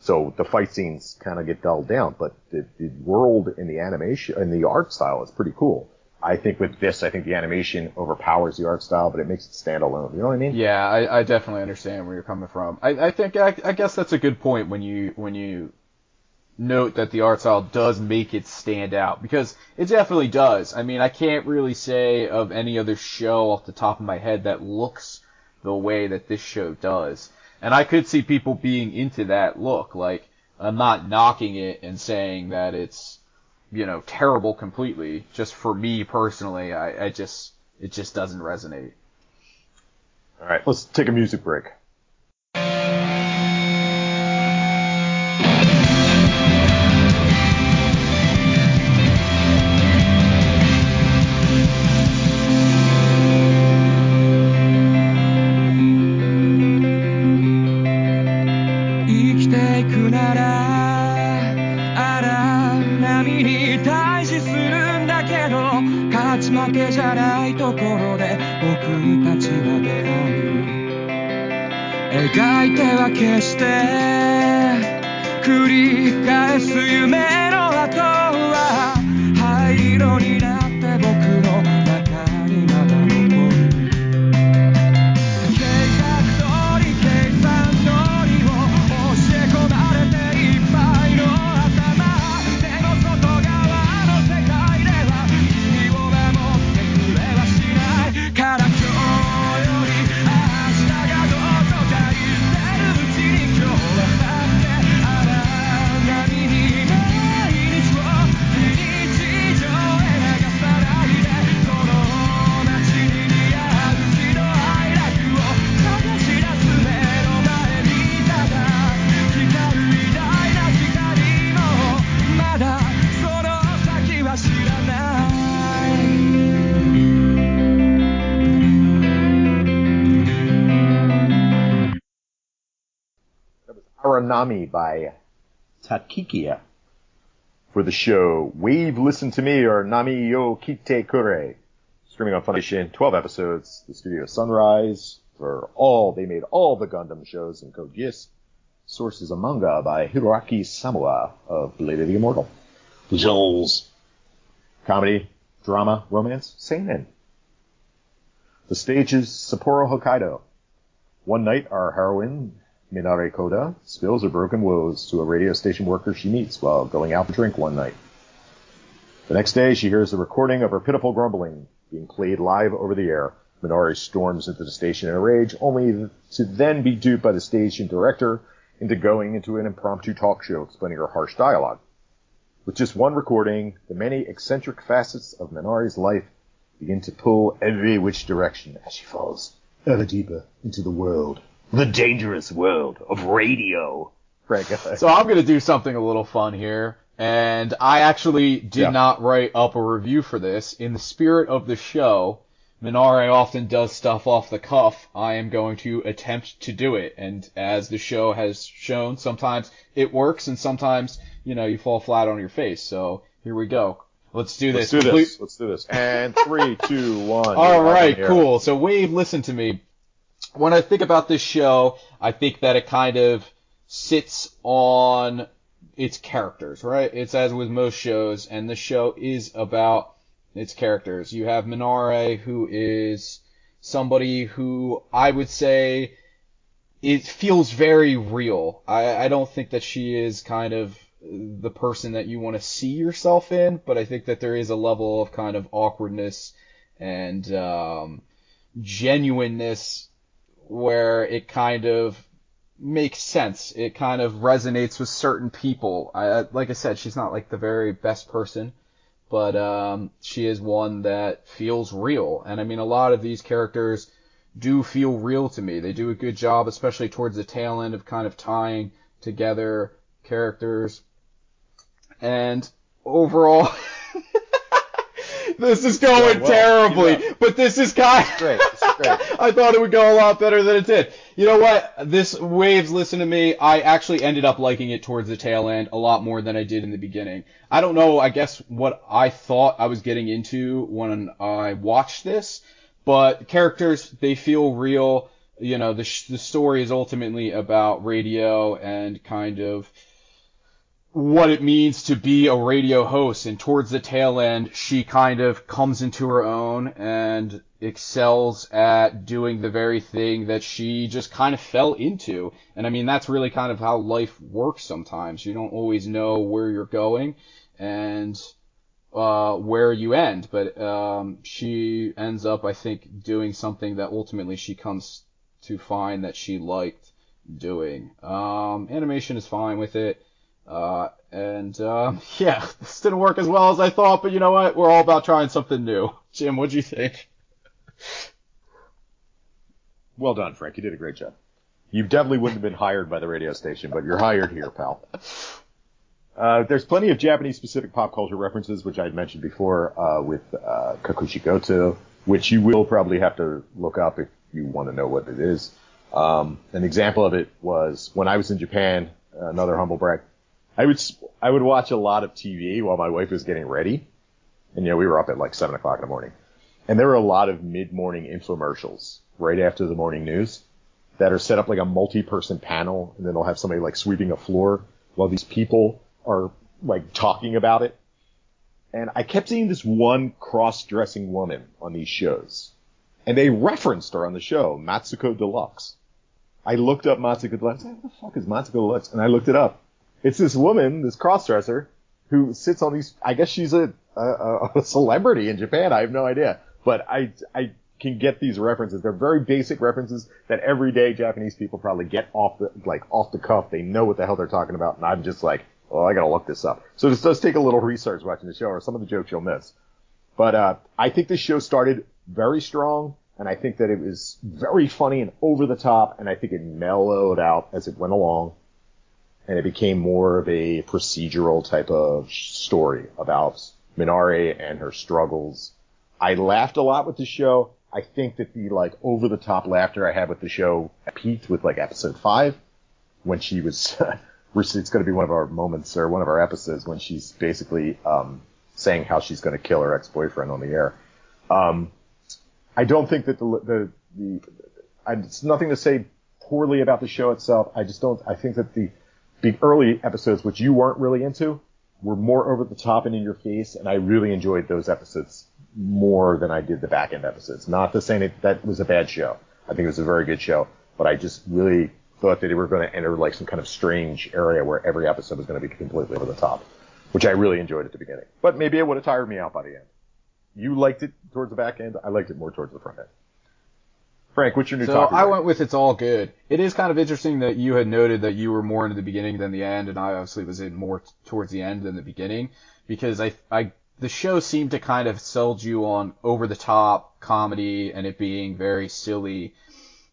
So the fight scenes kind of get dulled down, but the, the world and the animation and the art style is pretty cool. I think with this, I think the animation overpowers the art style, but it makes it stand alone. You know what I mean? Yeah, I, I definitely understand where you're coming from. I, I think I, I guess that's a good point when you when you note that the art style does make it stand out because it definitely does. I mean, I can't really say of any other show off the top of my head that looks the way that this show does. And I could see people being into that look. Like, I'm not knocking it and saying that it's, you know, terrible completely. Just for me personally, I, I just, it just doesn't resonate. All right, let's take a music break. By tacica. for the show Wave Listen to Me or Nami yo Kiite Kure. Streaming on Funimation, 12 episodes. The studio Sunrise for all, they made all the Gundam shows in Code Geass. Source is a manga by Hiroaki Samura of Blade of the Immortal. Joel's. Comedy, drama, romance, seinen. The stage is Sapporo, Hokkaido. One night, our heroine, Minare Koda, spills her broken woes to a radio station worker she meets while going out to drink one night. The next day, she hears the recording of her pitiful grumbling being played live over the air. Minare storms into the station in a rage, only to then be duped by the station director into going into an impromptu talk show explaining her harsh dialogue. With just one recording, the many eccentric facets of Minare's life begin to pull every which direction as she falls ever deeper into the world, the dangerous world of radio. Frank, So I'm gonna do something a little fun here, and I actually did Yeah. not write up a review for this. In the spirit of the show, Minare often does stuff off the cuff. I am going to attempt to do it, and as the show has shown, sometimes it works, and sometimes you know you fall flat on your face. So here we go. Let's do this. let's this. do Complete- this. Let's do this. And three, two, one. all You're right, on the air. cool. So Wave, listen to me. When I think about this show, I think that it kind of sits on its characters, right? It's as with most shows, and the show is about its characters. You have Minare, who is somebody who I would say it feels very real. I, I don't think that she is kind of the person that you want to see yourself in, but I think that there is a level of kind of awkwardness and um, genuineness where it kind of makes sense. It kind of resonates with certain people. I, like I said, she's not like the very best person, but um, she is one that feels real. And I mean, a lot of these characters do feel real to me. They do a good job, especially towards the tail end, of kind of tying together characters. And overall, this is going Yeah, well, terribly, but this is kind Of... great. I thought it would go a lot better than it did. You know what? This Waves, listen to me. I actually ended up liking it towards the tail end a lot more than I did in the beginning. I don't know, I guess what I thought I was getting into when I watched this, but characters, they feel real. You know, the, sh- the story is ultimately about radio and kind of what it means to be a radio host. And towards the tail end, she kind of comes into her own and excels at doing the very thing that she just kind of fell into. And I mean, that's really kind of how life works sometimes. You don't always know where you're going and uh, where you end, but um, she ends up, I think, doing something that ultimately she comes to find that she liked doing. Um, animation is fine with it. Uh, and, um, yeah, this didn't work as well as I thought, but you know what? We're all about trying something new. Jim, what'd you think? Well done, Frank. You did a great job. You definitely wouldn't have been hired by the radio station, but you're hired here, pal. Uh, there's plenty of Japanese specific pop culture references, which I had mentioned before, uh, with, uh, Kakushi Goto, which you will probably have to look up if you want to know what it is. Um, an example of it was when I was in Japan, another humble brag, I would, I would watch a lot of TV while my wife was getting ready. And you know, we were up at like seven o'clock in the morning. And there were a lot of mid-morning infomercials right after the morning news that are set up like a multi-person panel and then they'll have somebody like sweeping a floor while these people are like talking about it. And I kept seeing this one cross-dressing woman on these shows. And they referenced her on the show, Matsuko Deluxe. I looked up Matsuko Deluxe. What the fuck is Matsuko Deluxe? And I looked it up. It's this woman, this cross-dresser, who sits on these, I guess she's a, a, a celebrity in Japan. I have no idea. But I, I can get these references. They're very basic references that everyday Japanese people probably get off the, like, off the cuff. They know what the hell they're talking about. And I'm just like, oh, I gotta look this up. So this does take a little research watching the show or some of the jokes you'll miss. But, uh, I think this show started very strong. And I think that it was very funny and over the top. And I think it mellowed out as it went along and it became more of a procedural type of story about Minare and her struggles. I laughed a lot with the show. I think that the like over the top laughter I had with the show peaked with like episode five when she was, which it's going to be one of our moments or one of our episodes when she's basically um, saying how she's going to kill her ex-boyfriend on the air. Um, I don't think that the the the it's nothing to say poorly about the show itself. I just don't. I think that the the early episodes, which you weren't really into, were more over the top and in your face, and I really enjoyed those episodes more than I did the back end episodes. Not to say that that was a bad show. I think it was a very good show, but I just really thought that they were going to enter like some kind of strange area where every episode was going to be completely over the top, which I really enjoyed at the beginning. But maybe it would have tired me out by the end. You liked it towards the back end. I liked it more towards the front end. Frank, what's your new So topic? I went with It's All Good. It is kind of interesting that you had noted that you were more into the beginning than the end, and I obviously was in more t- towards the end than the beginning, because I, I, the show seemed to kind of sold you on over the top comedy and it being very silly.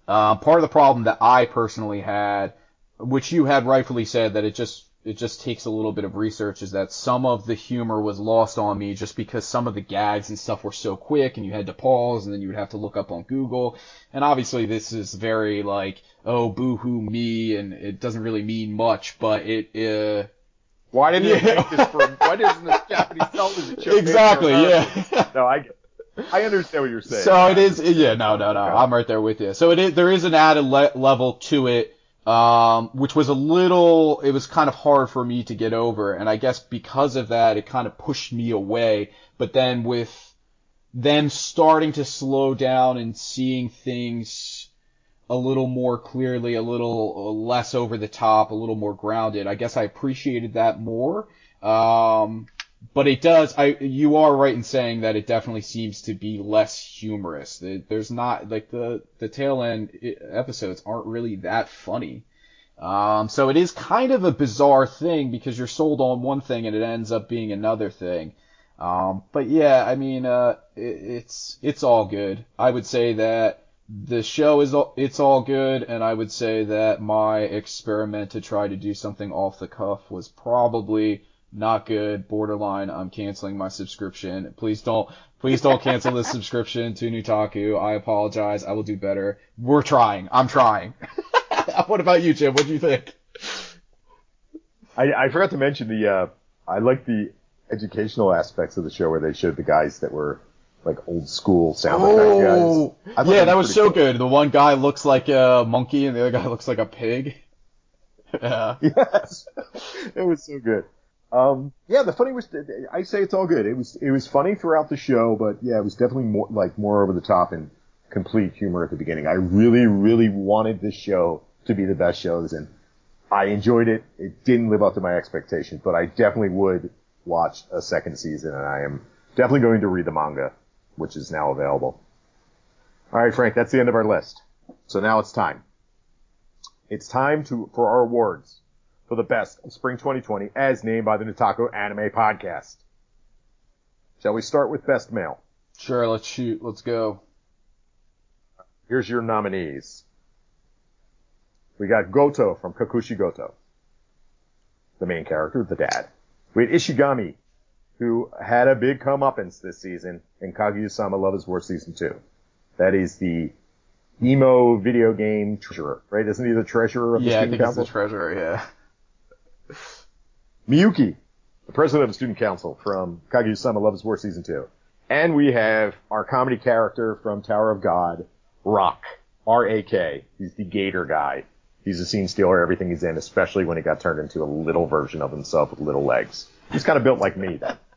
Uh, part of the problem that I personally had, which you had rightfully said that it just it just takes a little bit of research, is that some of the humor was lost on me just because some of the gags and stuff were so quick and you had to pause and then you would have to look up on Google. And obviously this is very like, oh, boo-hoo me and it doesn't really mean much, but it, uh, Why didn't Yeah. they make this for? Why isn't this Japanese television show? exactly, yeah. No, I get. I understand what you're saying. So it is, yeah, no, no, no, Okay. I'm right there with you. So it is, there is an added le- level to it, um, which was a little, it was kind of hard for me to get over, and I guess because of that, it kind of pushed me away. But then with them starting to slow down and seeing things a little more clearly, a little less over the top, a little more grounded, I guess I appreciated that more. Um, but it does. I you are right in saying that it definitely seems to be less humorous. There's not like the the tail end episodes aren't really that funny. Um, so it is kind of a bizarre thing because you're sold on one thing and it ends up being another thing. Um, but yeah, I mean, uh, it, it's it's all good. I would say that the show is all, it's all good, and I would say that my experiment to try to do something off the cuff was probably not good, borderline. I'm canceling my subscription. Please don't, please don't cancel this subscription to Newtaku. I apologize. I will do better. We're trying. I'm trying. what about you, Jim? What do you think? I, I forgot to mention the, uh, I like the educational aspects of the show where they showed the guys that were like old school sound oh, effect guys. Yeah, that, that was so cool. good. The one guy looks like a monkey and the other guy looks like a pig. yeah. Yes. it was so good. Um, yeah, the funny was, I say it's all good. It was, it was funny throughout the show, but yeah, it was definitely more, like more over the top and complete humor at the beginning. I really, really wanted this show to be the best shows and I enjoyed it. It didn't live up to my expectations, but I definitely would watch a second season and I am definitely going to read the manga, which is now available. All right, Frank, that's the end of our list. So now it's time. It's time to, for our awards for the best of spring 2020 as named by the Newtaku Anime Podcast. Shall we start with best male? Sure, let's shoot. Let's go. Here's your nominees. We got Goto from Kakushi Goto. The main character, the dad. We had Ishigami, who had a big comeuppance this season in Kaguya-sama Love is War Season 2. That is the emo video game treasurer, right? Isn't he the treasurer of the yeah, I think? He's the treasurer, yeah. Miyuki, the president of the student council from Kaguya-sama Love is War Season 2. And we have our comedy character from Tower of God, Rak. R-A-K. He's the gator guy. He's a scene stealer, everything he's in, especially when he got turned into a little version of himself with little legs. He's kind of built like me then.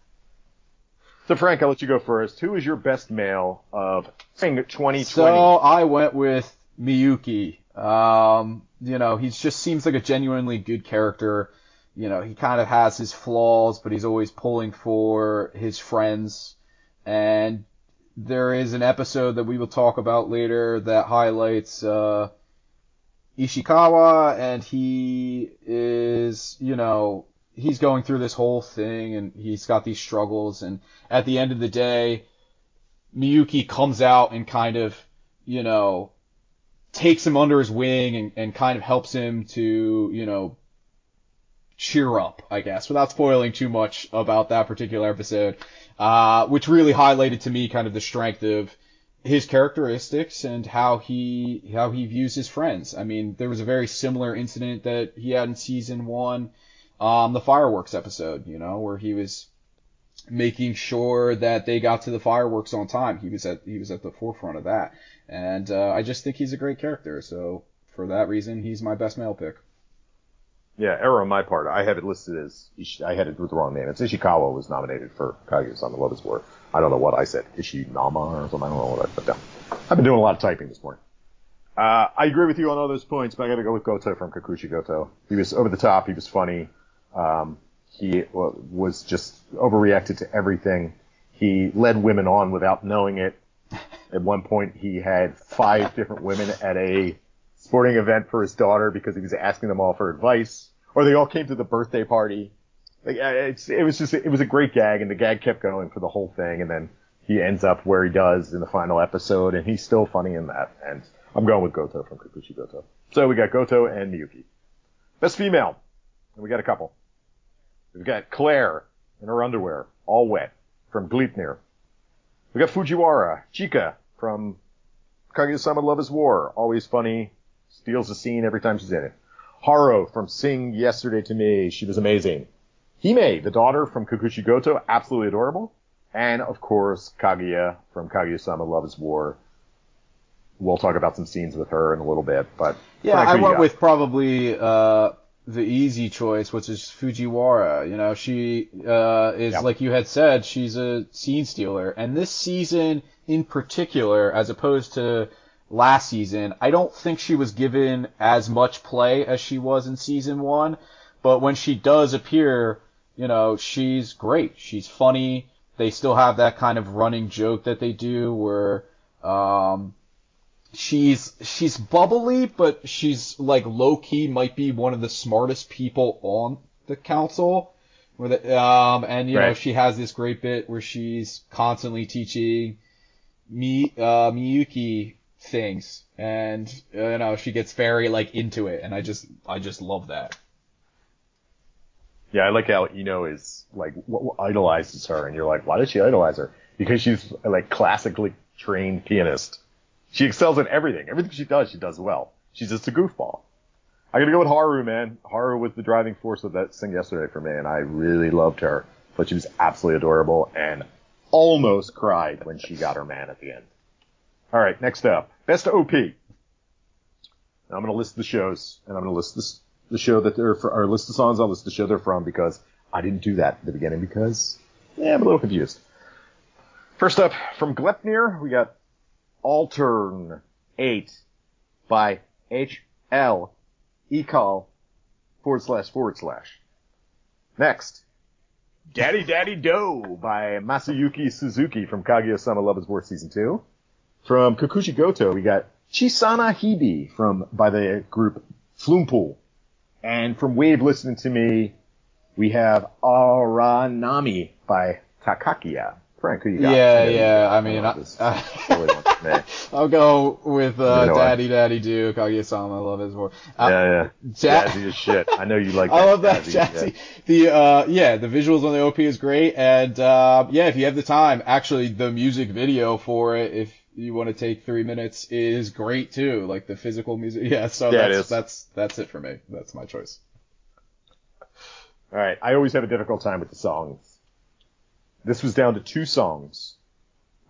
So Frank, I'll let you go first. Who is your best male of 2020? So I went with Miyuki. Um, you know, he just seems like a genuinely good character you know, he kind of has his flaws, but he's always pulling for his friends. And there is an episode that we will talk about later that highlights uh, Ishikawa, and he is, you know, he's going through this whole thing, and he's got these struggles, and at the end of the day, Miyuki comes out and kind of, you know, takes him under his wing and, and kind of helps him to, you know, cheer up, I guess, without spoiling too much about that particular episode, uh, which really highlighted to me kind of the strength of his characteristics and how he how he views his friends. I mean, there was a very similar incident that he had in season one, um, the fireworks episode, you know, where he was making sure that they got to the fireworks on time. He was at he was at the forefront of that, and uh, I just think he's a great character. So for that reason, he's my best male pick. Yeah, error on my part. I have it listed as I had it with the wrong name. It's Ishikawa was nominated for Kaguya-sama Love is War. I don't know what I said. Ishinama or something. I don't know what I put down. I've been doing a lot of typing this morning. Uh, I agree with you on all those points, but I gotta go with Goto from Kakushi Goto. He was over the top. He was funny. Um, he was just overreacted to everything. He led women on without knowing it. At one point, he had five different women at a sporting event for his daughter because he was asking them all for advice or they all came to the birthday party. Like, it was just, it was a great gag, and the gag kept going for the whole thing, and then he ends up where he does in the final episode, and he's still funny in that. And I'm going with Goto from Kakushi Goto. So we got Goto and Miyuki. Best female. And we got a couple. We've got Claire in her underwear, all wet, from Gleipnir. We got Fujiwara, Chika from Kaguya-sama Love is War, always funny, steals the scene every time she's in it. Haru from Sing Yesterday to Me. She was amazing. Hime, the daughter from Kakushi Goto, absolutely adorable. And of course, Kaguya from Kaguya-sama Love is War. We'll talk about some scenes with her in a little bit, but yeah, I went with probably uh, the easy choice, which is Fujiwara. You know, she uh, is yep. like you had said, she's a scene stealer, and this season in particular, as opposed to last season. I don't think she was given as much play as she was in season one, but when she does appear, you know, she's great. She's funny. They still have that kind of running joke that they do where, um, she's, she's bubbly, but she's like low key might be one of the smartest people on the council. Where the, um, and you know, she has this great bit where she's constantly teaching Mi, uh, Miyuki things and, uh, you know, she gets very like into it and I just, I just love that. Yeah, I like how Iino is like idolizes her, and you're like, why does she idolize her? Because she's like classically trained pianist. She excels in everything. Everything she does, she does well. She's just a goofball. I gotta go with Haru, man. Haru was the driving force of that thing yesterday for me, and I really loved her. But she was absolutely adorable, and almost cried when she got her man at the end. All right, next up, best OP. Now I'm gonna list the shows, and I'm gonna list this the show that they're for, or list the songs. I'll list the show they're from because I didn't do that at the beginning because yeah, I'm a little confused. First up from Gleipnir, we got Altern Eight by H L Ecol forward slash forward slash. Next, Daddy Daddy Do by Masayuki Suzuki from Kaguya-sama Love is War Season 2. From Kakushi Goto, we got Chisana Hibi from, by the group Flumpool. And from Wave Listening to Me, we have Aranami by tacica. Frank, who you got? Yeah, know yeah, I mean, I- this silly ones for me. I'll go with uh, You know what? Daddy Daddy Do, Kaguya-sama, I love his more. Uh, yeah, yeah. Ja- Jazzy as shit. I know you like I love that jazzy jazzy. The uh, yeah, the visuals on the OP is great, and uh, yeah, if you have the time, actually, the music video for it, if you want to take three minutes, is great too. Like the physical music, yeah. So Yeah, that's that's that's it for me. That's my choice. All right, I always have a difficult time with the songs. This was down to two songs,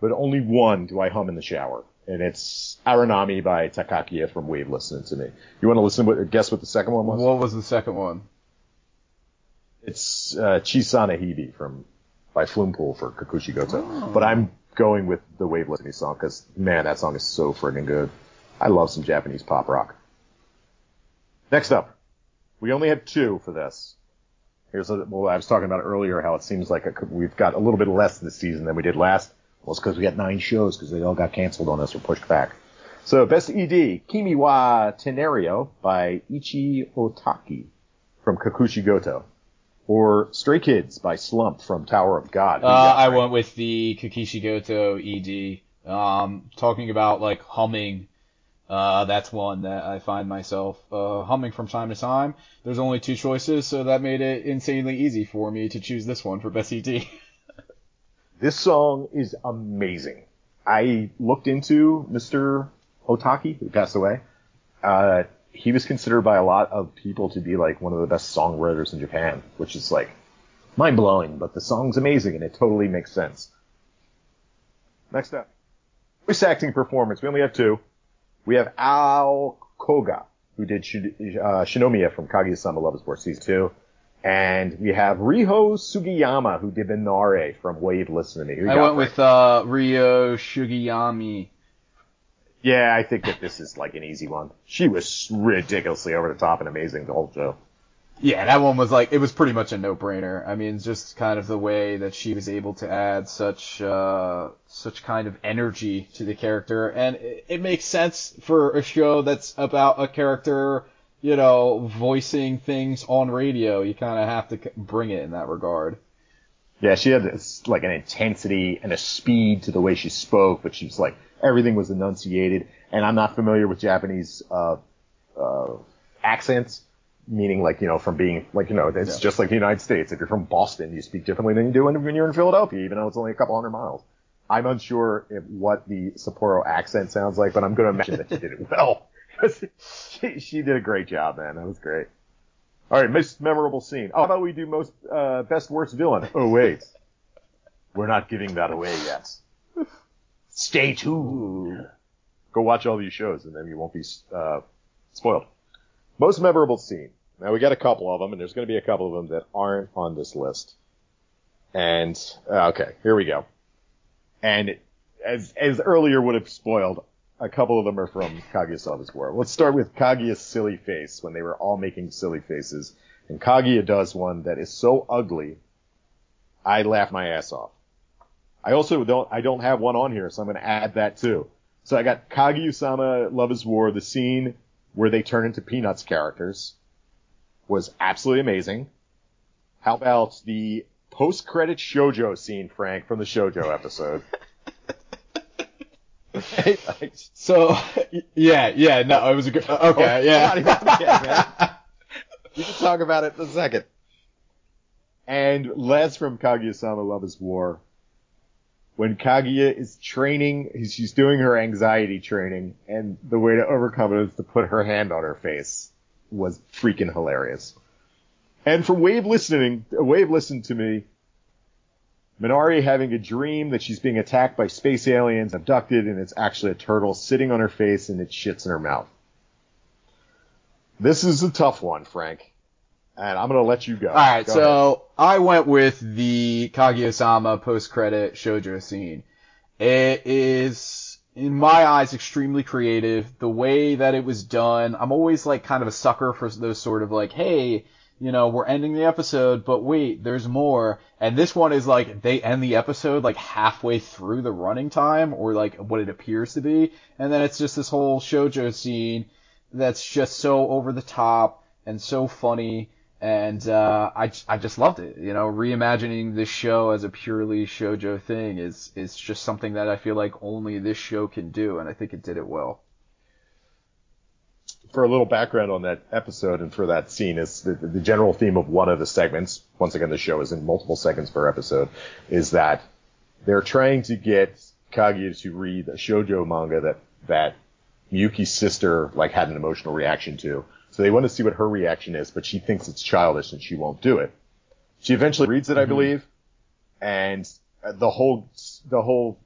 but only one do I hum in the shower, and it's Aranami by tacica from Wave Listening to Me. You want to listen? What, guess what the second one was? What was the second one? It's uh, Chisana Hibi from by Flumpool for Kakushi Goto. Oh. But I'm going with the Wave Listening song because man, that song is so friggin' good. I love some Japanese pop rock. Next up, we only have two for this. Here's a, well, I was talking about earlier how it seems like a, we've got a little bit less this season than we did last. Well, it's because we got nine shows because they all got canceled on us or pushed back. So, best ED, Kimi wa Tenario by Eiichi Ohtaki from Kakushi Goto. Or Stray Kids by Slump from Tower of God. Uh, I went with the Kakushi Goto ED. Um, talking about like humming. Uh, that's one that I find myself uh, humming from time to time. There's only two choices, so that made it insanely easy for me to choose this one for best ED. This song is amazing. I looked into Mr. Ohtaki, who passed away. Uh, he was considered by a lot of people to be like one of the best songwriters in Japan, which is like mind blowing, but the song's amazing and it totally makes sense. Next up. Voice acting performance. We only have two. We have Aoi Koga, who did uh, Shinomiya from Kaguya-sama Love is War Season 2. And we have Riho Sugiyama, who did Minare from Wave Listen to Me. I went with uh, Ryo Shugiyami. Yeah, I think that this is like an easy one. She was ridiculously over the top and amazing the whole show. Yeah, that one was like it was pretty much a no-brainer. I mean, just kind of the way that she was able to add such uh, such kind of energy to the character, and it, it makes sense for a show that's about a character, you know, voicing things on radio. You kind of have to bring it in that regard. Yeah, she had this like an intensity and a speed to the way she spoke, but she was like everything was enunciated. And I'm not familiar with Japanese uh, uh, accents, meaning like you know from being like you know it's Yeah. just like the United States. If you're from Boston, you speak differently than you do when you're in Philadelphia, even though it's only a couple hundred miles. I'm unsure if what the Sapporo accent sounds like, but I'm going to imagine that she did it well. she, she did a great job, man. That was great. All right, most memorable scene. Oh, how about we do most uh, best worst villain? Oh wait, we're not giving that away yet. Stay tuned. Go watch all these shows, and then you won't be uh, spoiled. Most memorable scene. Now we got a couple of them, and there's going to be a couple of them that aren't on this list. And uh, okay, here we go. And as as earlier would have spoiled, a couple of them are from Kaguya-sama's War. Let's start with Kaguya's silly face when they were all making silly faces And Kaguya does one that is so ugly, I laugh my ass off. I also don't, I don't have one on here, so I'm going to add that too. So I got Kaguya-sama Love is War, the scene where they turn into Peanuts characters was absolutely amazing. How about the post-credit shojo scene, Frank, from the shojo episode? So, yeah, yeah, no, it was a good, okay, oh, yeah. yeah. We can talk about it in a second. And Les from Kaguya-sama Love is War. When Kaguya is training, she's doing her anxiety training, and the way to overcome it is to put her hand on her face was freaking hilarious. And for Wave listening, Wave listened to me, Minare having a dream that she's being attacked by space aliens, abducted, and it's actually a turtle sitting on her face and it shits in her mouth. This is a tough one, Frank. And I'm gonna let you go. All right, Go so I went with the Kaguya-sama post-credit shoujo scene. It is, in my eyes, extremely creative. The way that it was done, I'm always like kind of a sucker for those sort of like, hey, you know, we're ending the episode, but wait, there's more. And this one is like, they end the episode like halfway through the running time, or like what it appears to be. And then it's just this whole shoujo scene that's just so over the top and so funny and uh, I I just loved it. You know, reimagining this show as a purely shojo thing is is just something that I feel like only this show can do, and I think it did it well. for a little background on that episode and for that scene is the, the general theme of one of the segments. Once again, the show is in multiple segments per episode. Is that they're trying to get Kaguya to read a shojo manga that that Miyuki's sister like had an emotional reaction to. So they want to see what her reaction is, but she thinks it's childish and she won't do it. She eventually reads it, I believe, and the whole the whole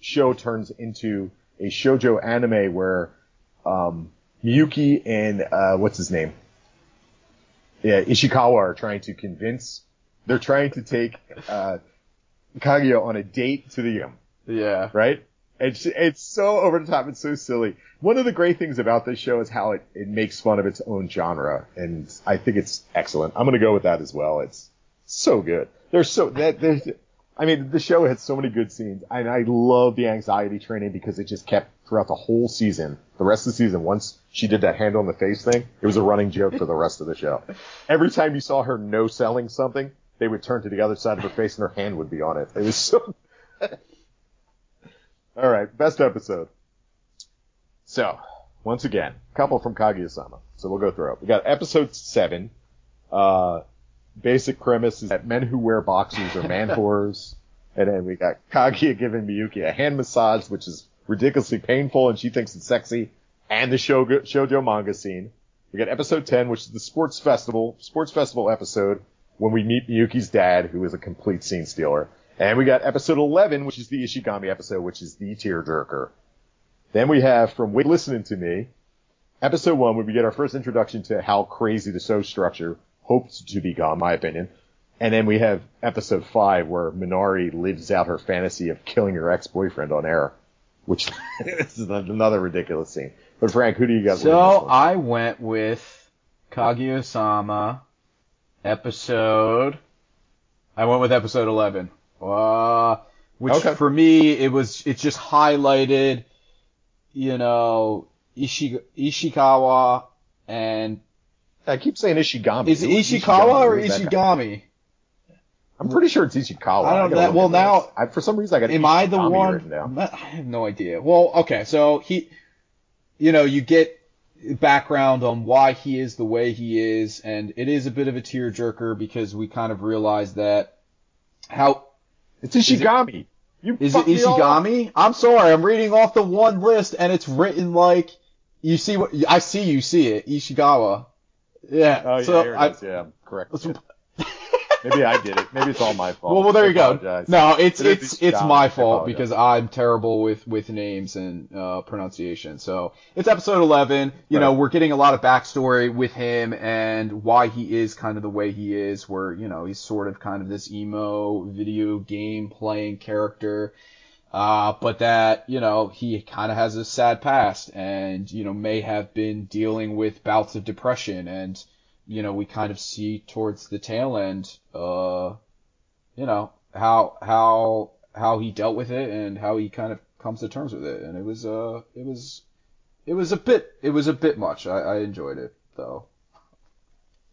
show turns into a shojo anime where um, Miyuki and uh, what's his name? Yeah, Ishikawa are trying to convince. They're trying to take uh, Kaguya on a date to the um, Yeah. right? It's it's so over the top. It's so silly. One of the great things about this show is how it, it makes fun of its own genre, and I think it's excellent. I'm gonna go with that as well. It's so good. There's so that there's. I mean, the show had so many good scenes, and I love the anxiety training because it just kept throughout the whole season. The rest of the season, once she did that hand on the face thing, it was a running joke for the rest of the show. Every time you saw her no selling something, they would turn to the other side of her face and her hand would be on it. It was so all right, best episode. So, once again, a couple from Kaguya-sama. So we'll go through it. We got episode seven. Uh, basic premise is that men who wear boxers are man whores. And then we got Kaguya giving Miyuki a hand massage, which is ridiculously painful, and she thinks it's sexy. And the shogo, shoujo manga scene. We got episode 10, which is the sports festival, sports festival episode, when we meet Miyuki's dad, who is a complete scene stealer. And we got episode 11, which is the Ishigami episode, which is the tearjerker. Then we have from Wait Listening to Me, episode 1, where we get our first introduction to how crazy the show structure hoped to become, my opinion. And then we have episode 5, where Minare lives out her fantasy of killing her ex-boyfriend on air, which this is another ridiculous scene. But Frank, who do you got? winning So? I went with Kaguya-sama episode. I went with episode 11. Uh, which Okay. for me, it was, it just highlighted, you know, Ishi, Ishikawa and, I keep saying Ishigami. is it Ishikawa or Who is that guy? Ishigami? I'm pretty sure it's Ishikawa. I don't know. look Well, now- I, for some reason I got Am I the one? I have no idea. Well, okay, so he, you know, you get background on why he is the way he is, and it is a bit of a tearjerker because we kind of realize that how It's Ishigami. is it fucked me all up. Ishigami? I'm sorry, I'm reading off the one list and it's written like you see what I see. You see it, Ishigawa. Yeah. Oh yeah, so it I, is. Yeah, correct. Maybe I did it. Maybe it's all my fault. Well, well, there I you go. No, it's It it's it's my fault because I'm terrible with with names and uh, pronunciation. So it's episode 11. You know, we're getting a lot of backstory with him and why he is kind of the way he is. Where you know he's sort of kind of this emo video game playing character. Uh, but that, you know, he kind of has a sad past and, you know, may have been dealing with bouts of depression and, you know, we kind of see towards the tail end, uh, you know, how, how, how he dealt with it and how he kind of comes to terms with it. And it was, uh, it was, it was a bit, it was a bit much. I, I enjoyed it though.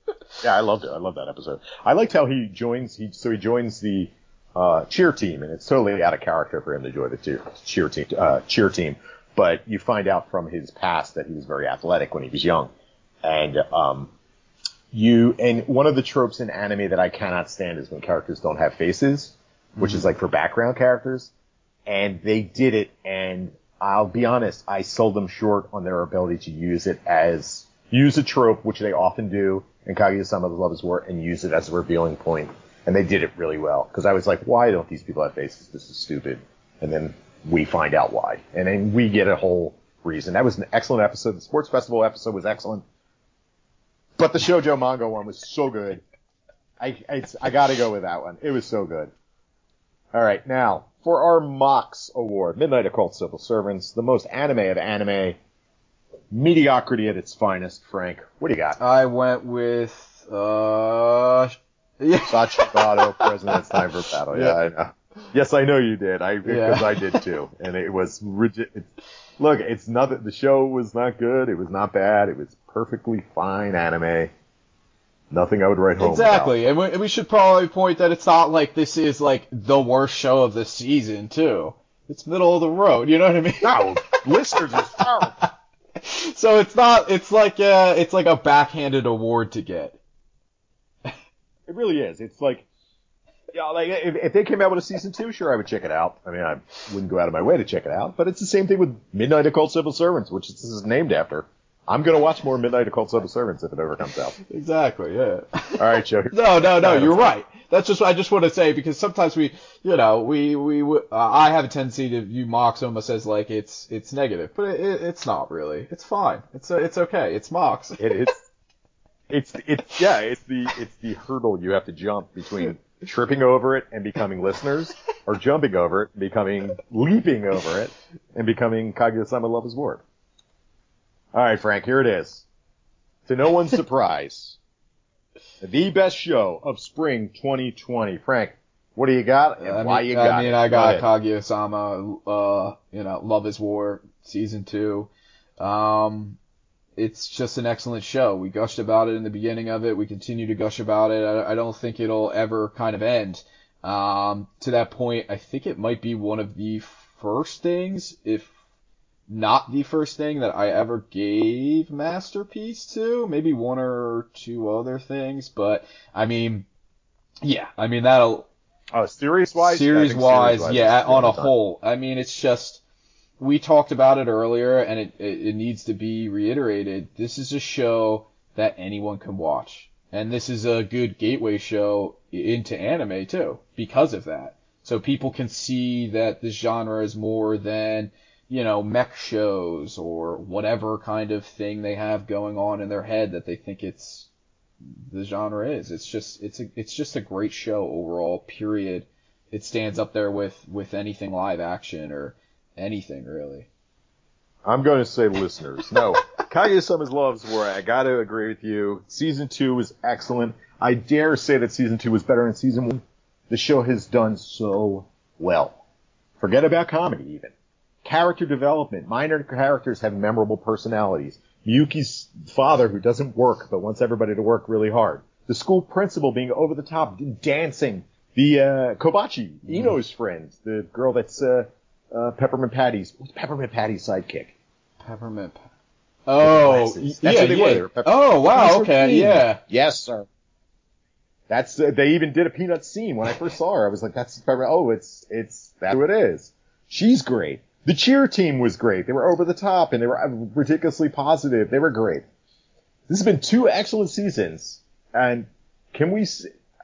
Yeah, I loved it. I love that episode. I liked how he joins. He so he joins the uh, cheer team, and it's totally out of character for him to join the cheer, cheer team. Uh, cheer team, but you find out from his past that he was very athletic when he was young, and um, you and one of the tropes in anime that I cannot stand is when characters don't have faces, which is mm-hmm. like for background characters, and they did it, and I'll be honest, I sold them short on their ability to use it as use a trope, which they often do in Kaguya-sama: The Love Is War, and use it as a revealing point. And they did it really well because I was like, why don't these people have faces? This is stupid. And then we find out why, and then we get a whole reason. That was an excellent episode. The sports festival episode was excellent, but the Shoujo manga one was so good. I I, I got to go with that one. It was so good. All right, now for our Mox Award, Midnight Occult Civil Servants, the most anime of anime, mediocrity at its finest. Frank, what do you got? I went with, uh, yeah. Sachikato, President's Time for Battle. Yeah, I know. Yes, I know you did. I because Yeah. I did too, and it was rigid. It's, look, it's not that the show was not good. It was not bad. It was perfectly fine anime. Nothing I would write home. Exactly, and we, we should probably point that it's not like this is like the worst show of the season too. It's middle of the road, you know what I mean? About. No, listeners is terrible. so it's not. It's like uh it's like a backhanded award to get. It really is. It's like, yeah, like if, if they came out with a season two, sure, I would check it out. I mean, I wouldn't go out of my way to check it out, but it's the same thing with Midnight Occult Civil Servants, which this is named after. I'm gonna watch more Midnight Occult Civil Servants if it ever comes out. Exactly. Yeah. All right, Joe. No, no, no. You're right. That's just what I just want to say because sometimes we, you know, we we uh, I have a tendency to view Mox almost as like it's it's negative, but it, it, it's not really. It's fine. It's uh, it's okay. It's Mox. It is. It's it's yeah. It's the it's the hurdle you have to jump between tripping over it and becoming listeners, or jumping over it, becoming leaping over it, and becoming Kaguya-sama Love is War. All right, Frank. Here it is. To no one's surprise, the best show of spring 2020. Frank, what do you got and I why mean, you got I mean, it? I got ahead. Kaguya-sama. Uh, you know, Love Is War season two. Um, it's just an excellent show. We gushed about it in the beginning of it. We continue to gush about it. I, I don't think it'll ever kind of end. Um, to that point, I think it might be one of the first things, if not the first thing that I ever gave Masterpiece to. Maybe one or two other things, but I mean, yeah, I mean that'll Oh, series wise, series wise, yeah, on a whole. I mean, it's just we talked about it earlier, and it, it it needs to be reiterated. This is a show that anyone can watch, and this is a good gateway show into anime too because of that. So people can see that this genre is more than you know mech shows or whatever kind of thing they have going on in their head that they think it's the genre is. It's just it's a it's just a great show overall. Period. It stands up there with with anything live action or anything really. I'm going to say listeners. No, Kaguya-sama's Love's War. I got to agree with you. Season two was excellent. I dare say that season two was better than season one. The show has done so well. Forget about comedy even. Character development. Minor characters have memorable personalities. Miyuki's father who doesn't work but wants everybody to work really hard. The school principal being over the top, dancing. The, uh, Kobachi, Iino's friend. The girl that's, uh, uh, Peppermint Patty's, what's Peppermint Patty's sidekick? Peppermint. Oh, yeah, they yeah. were. Oh, wow. Okay, yeah. Yes, sir. That's uh, they even did a peanut scene when I first saw her. I was like, "That's Peppermint. oh, it's it's that's who it is." She's great. The cheer team was great. They were over the top and they were uh, ridiculously positive. They were great. This has been two excellent seasons, and can we?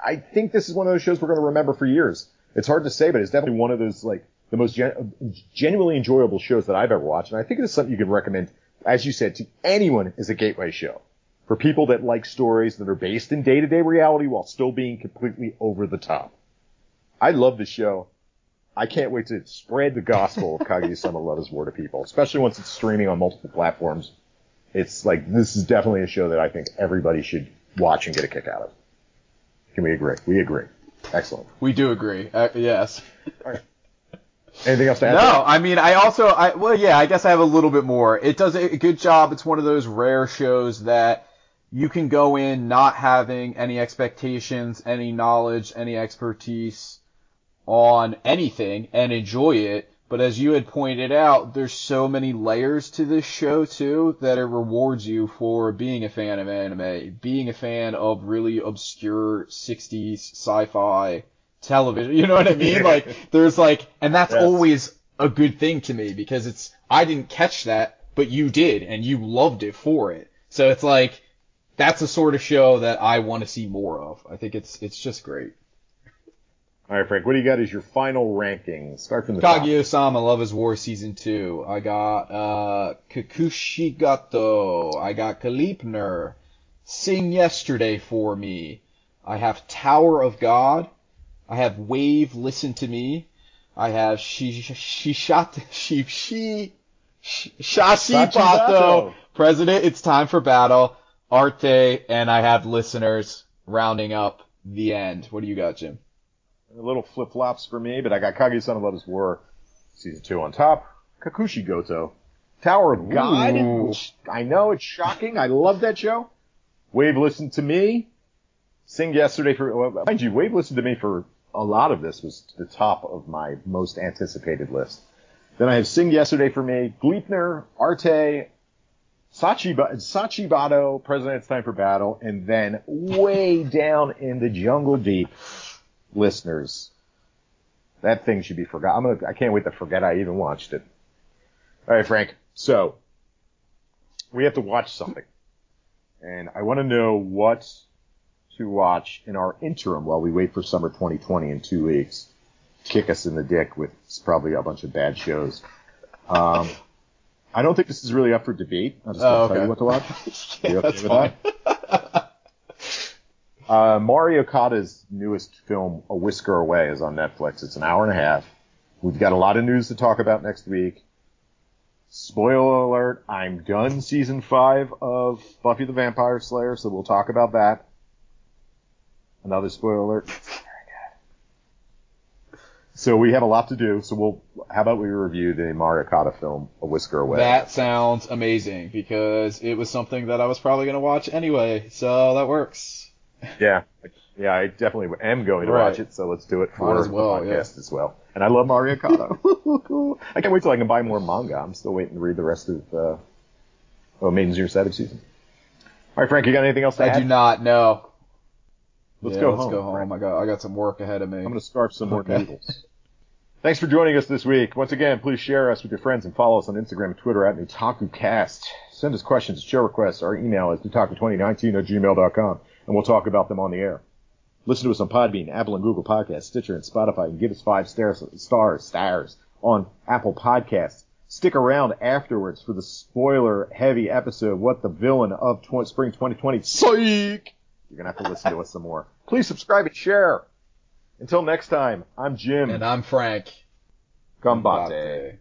I think this is one of those shows we're going to remember for years. It's hard to say, but it's definitely one of those like the most gen- genuinely enjoyable shows that I've ever watched, and I think it is something you can recommend, as you said, to anyone as a gateway show for people that like stories that are based in day-to-day reality while still being completely over the top. I love the show. I can't wait to spread the gospel of Kaguya-sama Love is War to people, especially once it's streaming on multiple platforms. It's like, this is definitely a show that I think everybody should watch and get a kick out of. Can we agree? We agree. Excellent. We do agree. Uh, yes. Anything else to add? No, I mean, I also, I well, yeah, I guess I have a little bit more. It does a good job. It's one of those rare shows that you can go in not having any expectations, any knowledge, any expertise on anything and enjoy it. But as you had pointed out, there's so many layers to this show too that it rewards you for being a fan of anime, being a fan of really obscure 60s sci-fi television. You know what I mean? Like there's like, and that's Yes. always a good thing to me because it's, I didn't catch that, but you did and you loved it for it. So it's like, that's the sort of show that I want to see more of. I think it's, it's just great. All right, Frank. What do you got as your final ranking? Start from the top. Kaguya-sama Love is War Season 2. I got, uh, Kakushigoto. I got Gleipnir. Sing Yesterday for Me. I have Tower of God. I have Wave Listen to Me. I have Shi, Shi, Shot, Shi, Shi- Shashipato. Shachibato. President, it's time for battle. Arte, and I have listeners rounding up the end. What do you got, Jim? A little flip flops for me, but I got Kaguya-sama Love is War season two on top. Kakushi Goto. Tower of God. I know it's shocking. I love that show. Wave listened to me. Sing yesterday for well, mind you, Wave listened to me for a lot of this was the top of my most anticipated list. Then I have Sing yesterday for me, Gleipnir, Arte, Sachiba, Sachibato, President's Time for Battle, and then way down in the jungle deep, listeners. That thing should be forgot. I'm gonna, I can't wait to forget I even watched it. All right, Frank. So we have to watch something, and I want to know what to watch in our interim while we wait for summer 2020 in two weeks. Kick us in the dick with probably a bunch of bad shows. Um, I don't think this is really up for debate. I'll just Oh, gonna okay. tell you what to watch. yeah, You okay that's with fine. Uh, Mari Okada's newest film, A Whisker Away, is on Netflix. It's an hour and a half. We've got a lot of news to talk about next week. Spoiler alert, I'm done season five of Buffy the Vampire Slayer, so we'll talk about that. Another spoiler alert. It's very good. So we have a lot to do, so we'll, how about we review the Mari Okada film, A Whisker Away? That sounds amazing because it was something that I was probably going to watch anyway, so that works. Yeah, yeah, I definitely am going to Right. watch it, so let's do it for as well, the podcast as well. And I love Mari Okada. I can't wait till I can buy more manga. I'm still waiting to read the rest of uh, oh, Maidens in Your Savage Season. All right, Frank, you got anything else to I add? I do not know. Let's Yeah, go let's home. go home. I got I got some work ahead of me. I'm going to scarf some more Okay. noodles. Thanks for joining us this week. Once again, please share us with your friends and follow us on Instagram and Twitter at NewtakuCast. Send us questions, show requests. Our email is newtaku2019 at gmail.com, and we'll talk about them on the air. Listen to us on Podbean, Apple and Google Podcasts, Stitcher, and Spotify, and give us five stars, stars, stars on Apple Podcasts. Stick around afterwards for the spoiler-heavy episode, What the Villain of tw- Spring 2020. Psych! You're gonna have to listen to us some more. Please subscribe and share. Until next time, I'm Jim. and I'm Frank. Gambate.